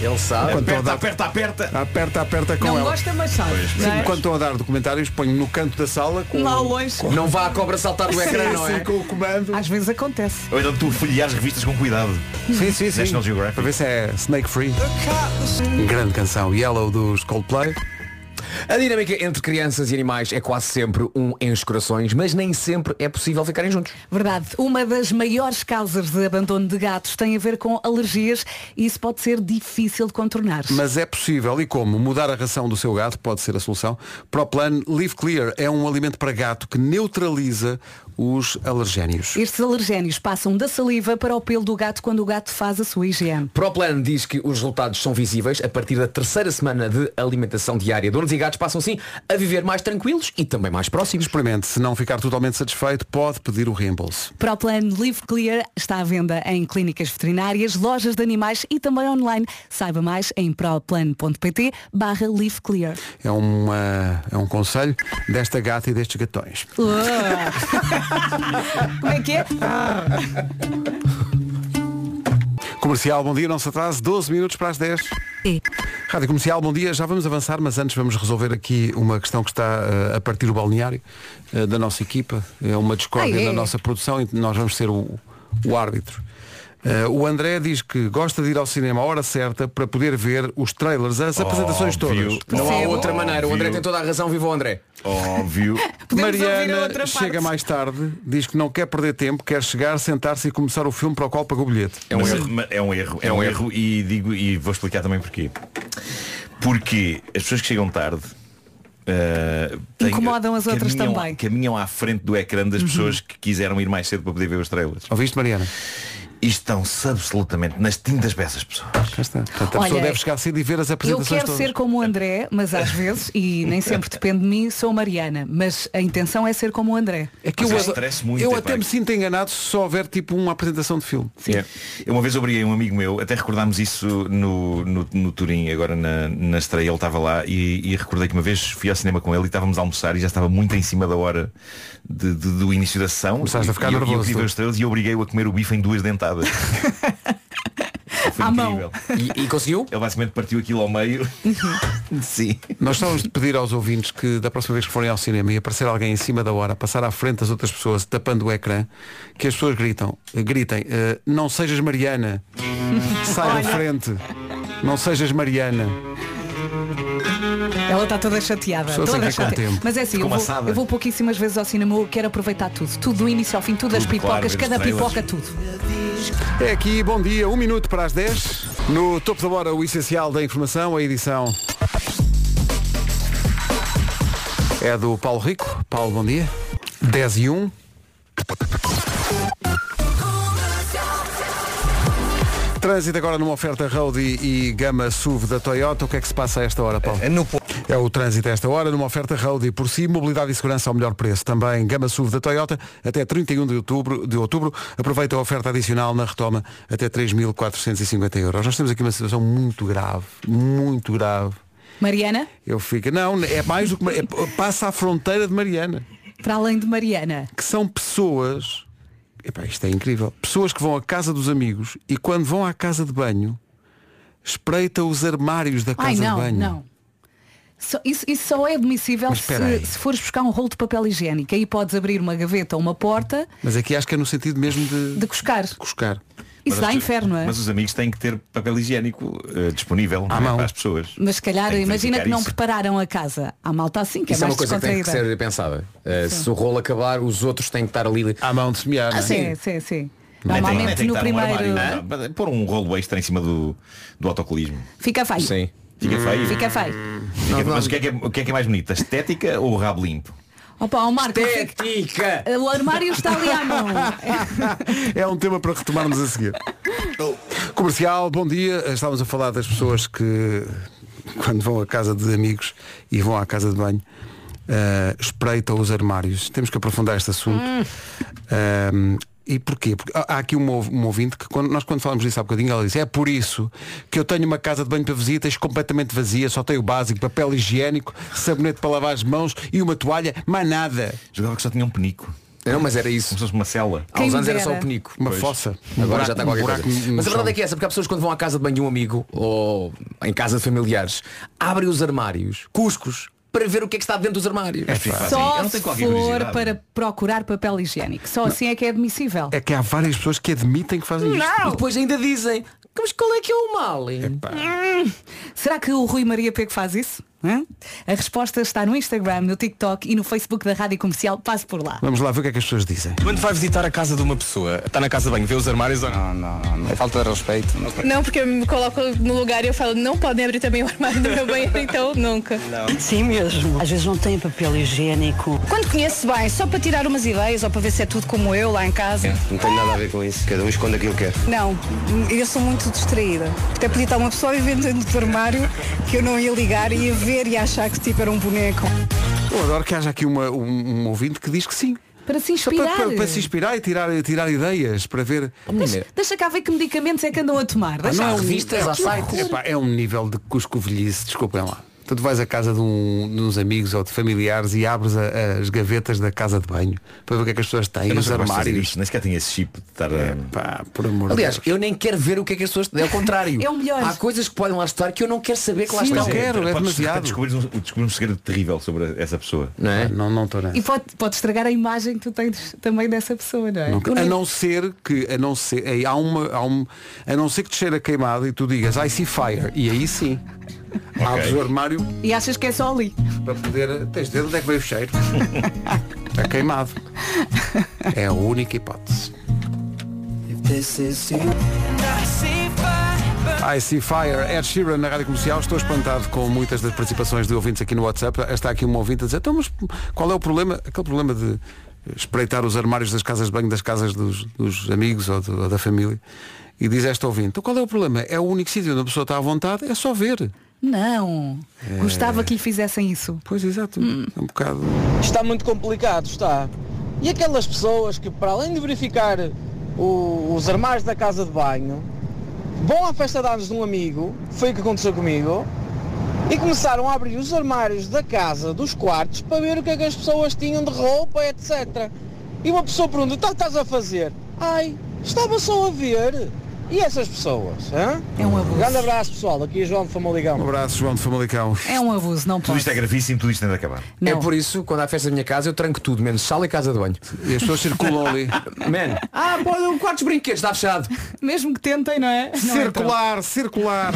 F: Ele sabe.
A: Quando a
M: Aperta,
A: dar-
M: aperta, aperta.
A: Aperta, aperta com
B: não
A: ela.
B: gosta, mas sabe.
A: Sim,
B: não é?
A: quando estão a dar documentários, ponho no canto da sala com,
B: Lá longe.
F: Não vá a cobra saltar do ecrã,
A: Sim,
F: não
A: sim,
F: é?
A: com o comando.
B: Às vezes acontece.
M: Ou então tu folheares revistas com cuidado.
A: Sim, sim, sim.
M: National Geographic.
A: Para ver se é Snake Free. Grande canção. Yellow dos Coldplay.
F: A dinâmica entre crianças e animais é quase sempre um enche corações, mas nem sempre é possível ficarem juntos.
B: Verdade. Uma das maiores causas de abandono de gatos tem a ver com alergias e isso pode ser difícil de contornar.
A: Mas é possível. E como? Mudar a ração do seu gato pode ser a solução. Plano Live Clear é um alimento para gato que neutraliza os alergénios.
B: Estes alergénios passam da saliva para o pelo do gato quando o gato faz a sua higiene.
F: ProPlan diz que os resultados são visíveis a partir da terceira semana de alimentação diária. Donos e gatos passam sim a viver mais tranquilos e também mais próximos.
A: Experimente. Se não ficar totalmente satisfeito, pode pedir o reembolso.
B: Para o plano Live Clear está à venda em clínicas veterinárias, lojas de animais e também online. Saiba mais em proplano.pt barra Live Clear.
A: É, uma, é um conselho desta gata e destes gatões. (laughs)
B: Como é que é? (laughs)
A: Comercial, bom dia, não se atrase, 12 minutos para as 10. Rádio Comercial, bom dia, já vamos avançar, mas antes vamos resolver aqui uma questão que está eh, a partir do balneário eh, da nossa equipa. É uma discórdia
B: Ah, é?
A: na nossa produção e nós vamos ser o, o árbitro. Eh, o André diz que gosta de ir ao cinema à hora certa para poder ver os trailers, as apresentações
M: Óbvio.
A: todas.
F: Não há outra maneira. O André tem toda a razão, viva o André.
M: Óbvio. (laughs)
A: Mariana chega
B: parte.
A: mais tarde, diz que não quer perder tempo, quer chegar, sentar-se e começar o filme para o qual pagou o bilhete.
F: É um
M: Mas-
F: erro.
M: É um erro. É,
F: É um
M: um
F: erro.
M: erro e digo e vou explicar também porquê. Porque as pessoas que chegam tarde têm-
B: Incomodam as outras
M: caminham-
B: também.
M: Caminham à frente do ecrã das pessoas que quiseram ir mais cedo para poder ver os trailers.
A: Ouviste, Mariana?
M: E estão-se absolutamente nas tintas para essas pessoas.
A: Está. Portanto, a
B: Olha,
A: pessoa deve chegar cedo e ver as
B: Eu
A: apresentações
B: quero
A: todas.
B: ser como o André, mas às (laughs) vezes, e nem sempre depende de mim, sou Mariana. Mas a intenção é ser como o André.
A: É que
M: Mas
A: eu,
M: eu muito,
A: eu
M: é,
A: até me sinto enganado se só houver tipo uma apresentação de filme.
M: É. Eu uma vez obriguei um amigo meu, até recordámos isso no, no, no Turim, agora na, na estreia, ele estava lá e, e recordei que uma vez fui ao cinema com ele e estávamos a almoçar e já estava muito em cima da hora de- de- do início da sessão.
A: Começaste a ficar
M: e, eu- e
A: nervoso,
M: Eu fui
A: tu.
M: ver os estrelas e eu obriguei-o a comer o bife em duas dentadas. (laughs) Foi
B: À mão.
M: incrível.
F: E, e conseguiu?
M: Ele basicamente partiu aquilo ao meio. (laughs) Sim.
A: Nós estamos de pedir aos ouvintes que da próxima vez que forem ao cinema e aparecer alguém em cima da hora, passar à frente das outras pessoas, tapando o ecrã, que as pessoas gritam, gritem, eh, não sejas Mariana, sai da frente, não sejas Mariana.
B: Ela está toda chateada.
A: Sem
B: Toda chateada.
A: tempo.
B: Mas é assim, eu vou, eu vou pouquíssimas vezes ao cinema, eu quero aproveitar tudo. Tudo do início ao fim, tudo, as
M: Tudo, claro,
B: pipocas,
M: os
B: cada
M: trailers.
B: pipoca, tudo.
A: É aqui, bom dia, um minuto para as 10. No topo da hora, o essencial da informação, a edição é do Paulo Rico. Paulo, bom dia. 10 e 1. Trânsito agora numa oferta Road e, e Gama SUV da Toyota. O que é que se passa a esta hora, Paulo? É o trânsito a esta hora numa oferta Road e por si, mobilidade e segurança ao melhor preço. Também Gama SUV da Toyota até 31 de outubro. De outubro aproveita a oferta adicional na retoma até 3.450 euros. Nós temos aqui uma situação muito grave, muito grave.
B: Mariana,
A: Eu fico, não, é mais do que é, passa a fronteira de Mariana,
B: para além de Mariana.
A: que são pessoas, epá, isto é incrível, pessoas que vão à casa dos amigos e quando vão à casa de banho espreita os armários da casa
B: Ai, não,
A: de banho.
B: não. Só- isso, isso só é admissível se, se fores buscar um rolo de papel higiênico. Aí podes abrir uma gaveta ou uma porta
A: Mas aqui acho que é no sentido mesmo de,
B: de cuscar.
A: cuscar.
B: Isso
M: Mas
B: dá inferno, é?
M: Mas os amigos têm que ter papel higiênico eh, disponível é,
A: mão.
M: para as pessoas.
B: Mas se calhar,
M: que
B: imagina que não
M: isso.
B: prepararam a casa. Há malta assim, que
F: Isso
B: é
F: é
B: mais
F: uma coisa que tem que ser pensada. Uh, se o rolo acabar, os outros têm que estar ali.
A: À mão de semear.
B: Ah,
A: é?
B: sim, sim, sim.
M: Nem tem- nem
B: Normalmente
M: tem
B: no
M: estar um
B: primeiro.
M: armário, é? Pôr um rolo extra em cima do, do autocolismo.
B: Fica feio.
F: Sim.
M: Fica feio.
B: Fica feio.
M: Fica- mas o que, é que é, o que é que é mais bonito? A estética ou o rabo limpo?
B: Opa, o Marco.
F: Estética!
B: O armário está ali à mão. (laughs)
A: É um tema para retomarmos a seguir. Comercial, bom dia. Estávamos a falar das pessoas que quando vão à casa de amigos e vão à casa de banho eh, espreitam os armários. Temos que aprofundar este assunto. Ahm, e porquê? Porque há aqui um, um ouvinte que quando, nós quando falamos disso há bocadinho ela disse é por isso que eu tenho uma casa de banho para visitas completamente vazia, só tenho o básico, papel higiênico, sabonete para lavar as mãos e uma toalha, mais nada.
M: Jogava que só tinha um penico.
F: Não, mas era isso.
M: Como se fosse uma cela.
F: Há uns anos era só o penico.
A: Uma
F: Pois.
A: fossa. Um
F: Agora
A: buraco-
F: já está
A: um
F: qualquer
A: buraco
F: coisa. Mas a verdade é que é essa, porque há pessoas que quando vão à casa de banho de um amigo ou em casa de familiares, abrem os armários, cuscos, para ver o que é que está dentro dos armários.
M: É fácil.
B: Só
M: não
B: se for para procurar papel higiênico. Só assim é que é admissível.
A: É que há várias pessoas que admitem que fazem isto.
F: E depois ainda dizem, mas qual é que é o mal? hein?"
B: Hum. Será que o Rui Maria Pego faz isso? Hã? A resposta está no Instagram, no TikTok e no Facebook da Rádio Comercial. Passe por lá.
A: Vamos lá ver o que é que as pessoas dizem.
P: Quando vai visitar a casa de uma pessoa, está na casa de banho, vê os armários ou não? Não, não, não. É falta de respeito.
Q: Não, porque eu me coloco no lugar e eu falo, não podem abrir também o armário do meu banheiro, (laughs) então nunca.
R: Sim mesmo. Às vezes não tem papel higiênico.
Q: Quando conheço bem, só para tirar umas ideias ou para ver se é tudo como eu lá em casa.
P: Não tem nada a ver com isso. Cada um esconde aquilo que quer.
Q: Não, eu sou muito distraída. Até podia estar uma pessoa vivendo dentro do armário que eu não ia ligar, ia ver e achar que tipo era um boneco.
A: Eu adoro que haja aqui uma- um, um ouvinte que diz que sim.
B: Para se
A: Só para,
B: inspirar.
A: para- para se inspirar e tirar, tirar ideias para ver.
B: Deixa, deixa cá ver que medicamentos é que andam a tomar.
A: Ah,
B: Deixa
A: não é um-
F: revistas,
A: é-
F: há sites.
A: epá, é um nível de cuscovelhice, desculpem lá. Tu vais à casa de, um, de uns amigos ou de familiares e abres a- as gavetas da casa de banho para ver o que é que as pessoas têm, os
M: é
A: armários.
M: isto, Nem sequer tinha esse chip de estar a...
A: Pá, por amor
F: Aliás,
A: Deus.
F: eu nem quero ver o que é que as pessoas. É o contrário. (laughs)
B: É o melhor.
F: Há coisas que podem lá estar que eu não quero saber que lá estão.
A: não quero, é demasiado.
M: descobrir um, descobrir um segredo terrível sobre essa pessoa.
F: Não é?
A: Não, não estou nessa.
B: E pode, pode estragar a imagem que tu tens também dessa pessoa, não é?
A: Não- a não ser que a não ser aí há uma há um, a não ser que te cheira queimado e tu digas I see fire e aí sim abres o armário.
B: E achas que é só ali.
A: para poder tens de ver onde é que veio o cheiro. (laughs) Está queimado. É a única hipótese. I see fire Ed Sheeran na rádio comercial. Estou espantado com muitas das participações de ouvintes aqui no WhatsApp. Está aqui um ouvinte a dizer então mas qual é o problema? Aquele problema de espreitar os armários das casas de banho das casas dos, dos amigos ou, do- ou da família. E diz esta ouvinte então qual é o problema? É o único sítio onde a pessoa está à vontade é só ver
B: Não.
A: É.
B: Gostava que lhe fizessem isso.
A: Pois exato. É um bocado.
S: Está muito complicado, está. E aquelas pessoas que, para além de verificar o- os armários da casa de banho, vão à festa de anos de um amigo, foi o que aconteceu comigo, e começaram a abrir os armários da casa, dos quartos, para ver o que é que as pessoas tinham de roupa, etc. E uma pessoa pergunta, então estás a fazer? Ai, estava só a ver. E essas pessoas? hã?
B: É um abuso.
S: Grande abraço pessoal, aqui é João de Famaligão.
A: Um abraço, João de Famalicão.
B: É um abuso, não
M: Tudo
B: pode.
M: isto é gravíssimo, tudo isto tem de acabar.
F: É por isso, quando há festa da minha casa, eu tranco tudo, menos sala e casa de banho.
A: E as pessoas circulam ali. (laughs)
F: Man. Ah, pode um quarto de brinquedos, está fechado. (laughs)
B: Mesmo que tentem, não é? Não
A: Circular, circular.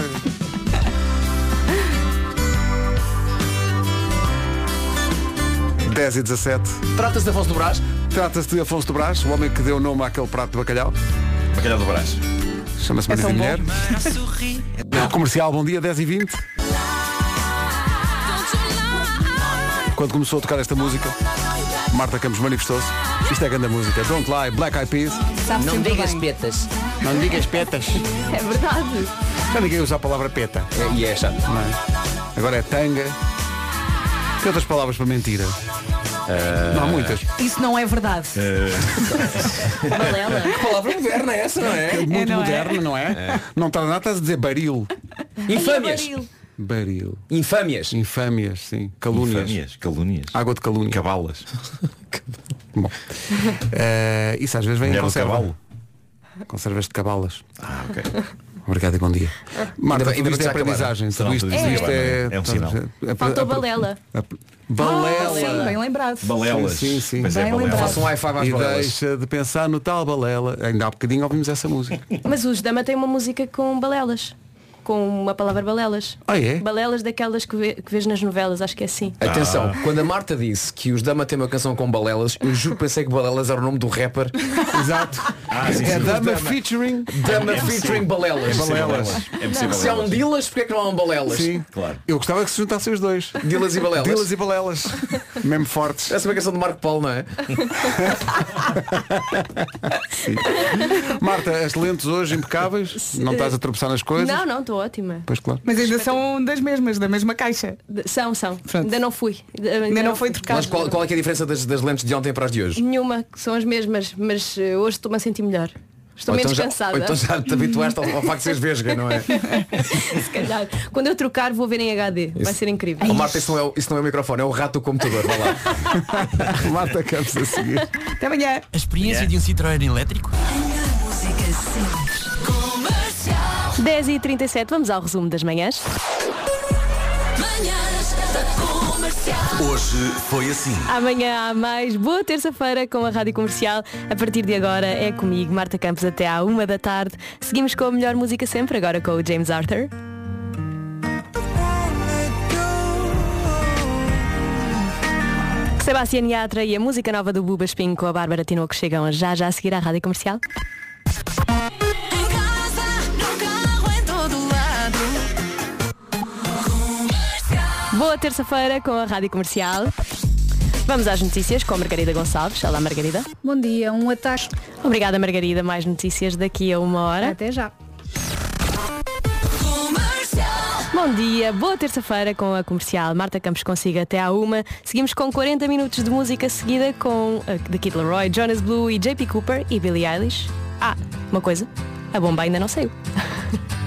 A: Dez e 17.
F: Trata-se de Afonso do Brás?
A: Trata-se de Afonso do Brás, o homem que deu nome àquele prato de bacalhau.
M: Bacalhau do Brás.
A: Chama-se
B: É
A: Marido. Mulher. Comercial, bom dia, 10 e 20. Quando começou a tocar esta música, Marta Campos manifestou-se. Isto é grande música. Don't Lie, Black Eyed Peas.
N: Não digas
B: bem.
N: petas.
A: Não digas petas.
B: É verdade.
A: Já ninguém usa a palavra peta.
F: É, e é chato.
A: É? Agora é tanga. Que outras palavras para mentira? Não há muitas.
B: Isso não é verdade. (laughs)
N: Balela.
F: Que palavra moderna é essa, não é?
A: Muito
B: não é?
A: moderna, não é? Não está nada, estás a dizer baril.
F: Infâmias.
B: Baril.
A: Baril.
F: Infâmias.
A: Infâmias, sim. Calúnias.
M: Infâmias, calúnias.
A: Água de calúnia.
M: Cavalas. (laughs)
A: Bom. (laughs) Eh, isso às vezes vem em
M: Mulher do
A: conserva. Conservas de cavalas.
M: Ah, ok.
A: Obrigado e bom dia. Marta,
F: bem- ainda
A: tudo isto é aprendizagem. Tudo isto,
M: é-
A: é,
M: é um sinal.
B: Faltou balela.
A: Balela.
B: Sim, bem lembrado.
M: Balelas.
A: Sim, sim.
M: Pois é,
B: lembrado.
F: Faça um Wi-Fi às
A: E
F: balelas.
A: deixa de pensar no tal balela. Ainda há bocadinho ouvimos essa música.
T: Mas os Dama tem uma música com balelas. Com uma palavra balelas.
A: Ah, é?
T: Balelas daquelas que, vê, que vês nas novelas, acho que é assim.
F: Atenção, quando a Marta disse que os Dama têm uma canção com balelas, eu juro que pensei que balelas era o nome do rapper. (laughs)
A: Exato.
M: Ah, sim,
A: é
M: sim.
A: Dama featuring
F: Dama featuring balelas.
A: Balelas.
M: É possível.
F: Se há um Dilas, porque é que não há um balelas?
A: Sim.
M: Claro.
A: Eu gostava que se juntassem os dois.
F: Dilas e balelas.
A: Dilas e balelas. (laughs) Mesmo fortes.
F: Essa é uma canção de Marco Paulo, não é? (laughs)
A: Marta, as lentes hoje impecáveis? Não estás a tropeçar nas coisas?
T: Não, não, estou ótima.
A: Pois claro.
B: Mas ainda são das mesmas, da mesma caixa.
T: De- São, são. Ainda não fui.
B: Ainda não foi trocado.
F: Mas qual, qual é, que é a diferença das, das lentes de ontem para as de hoje?
T: Nenhuma, são as mesmas, mas eh, hoje estou-me a sentir melhor. Estou
F: Ou
T: menos
F: então já,
T: cansada.
F: então já te habituaste ao, ao facto de seres vesga, não é? (laughs)
T: Se calhar. Quando eu trocar vou ver em HD. Vai ser incrível.
F: Oh, Marta, isso não, é, o- isso não é o microfone, é o rato do computador. Vai lá. (laughs)
A: Marta Campos a seguir.
B: Até amanhã.
E: A experiência de um Citroën elétrico?
T: 10 e 37 vamos ao resumo das manhãs.
U: Hoje foi assim.
T: Amanhã há mais. Boa terça-feira com a Rádio Comercial. A partir de agora é comigo, Marta Campos, até à uma da tarde. Seguimos com a melhor música sempre, agora com o James Arthur. Sebastián Yatra e a música nova do Buba Espinho com a Bárbara Tinoco chegam já já a seguir à Rádio Comercial. Boa terça-feira com a Rádio Comercial. Vamos às notícias com a Margarida Gonçalves. Olá, Margarida.
Q: Bom dia, um ataque.
T: Obrigada, Margarida. Mais notícias daqui a uma hora.
Q: Até já.
T: Bom dia, boa terça-feira com a comercial. Marta Campos consiga até à uma. Seguimos com 40 minutos de música seguida com uh, The Kid Leroy, Jonas Blue e JP Cooper e Billie Eilish. Ah, uma coisa, a bomba ainda não saiu. (laughs)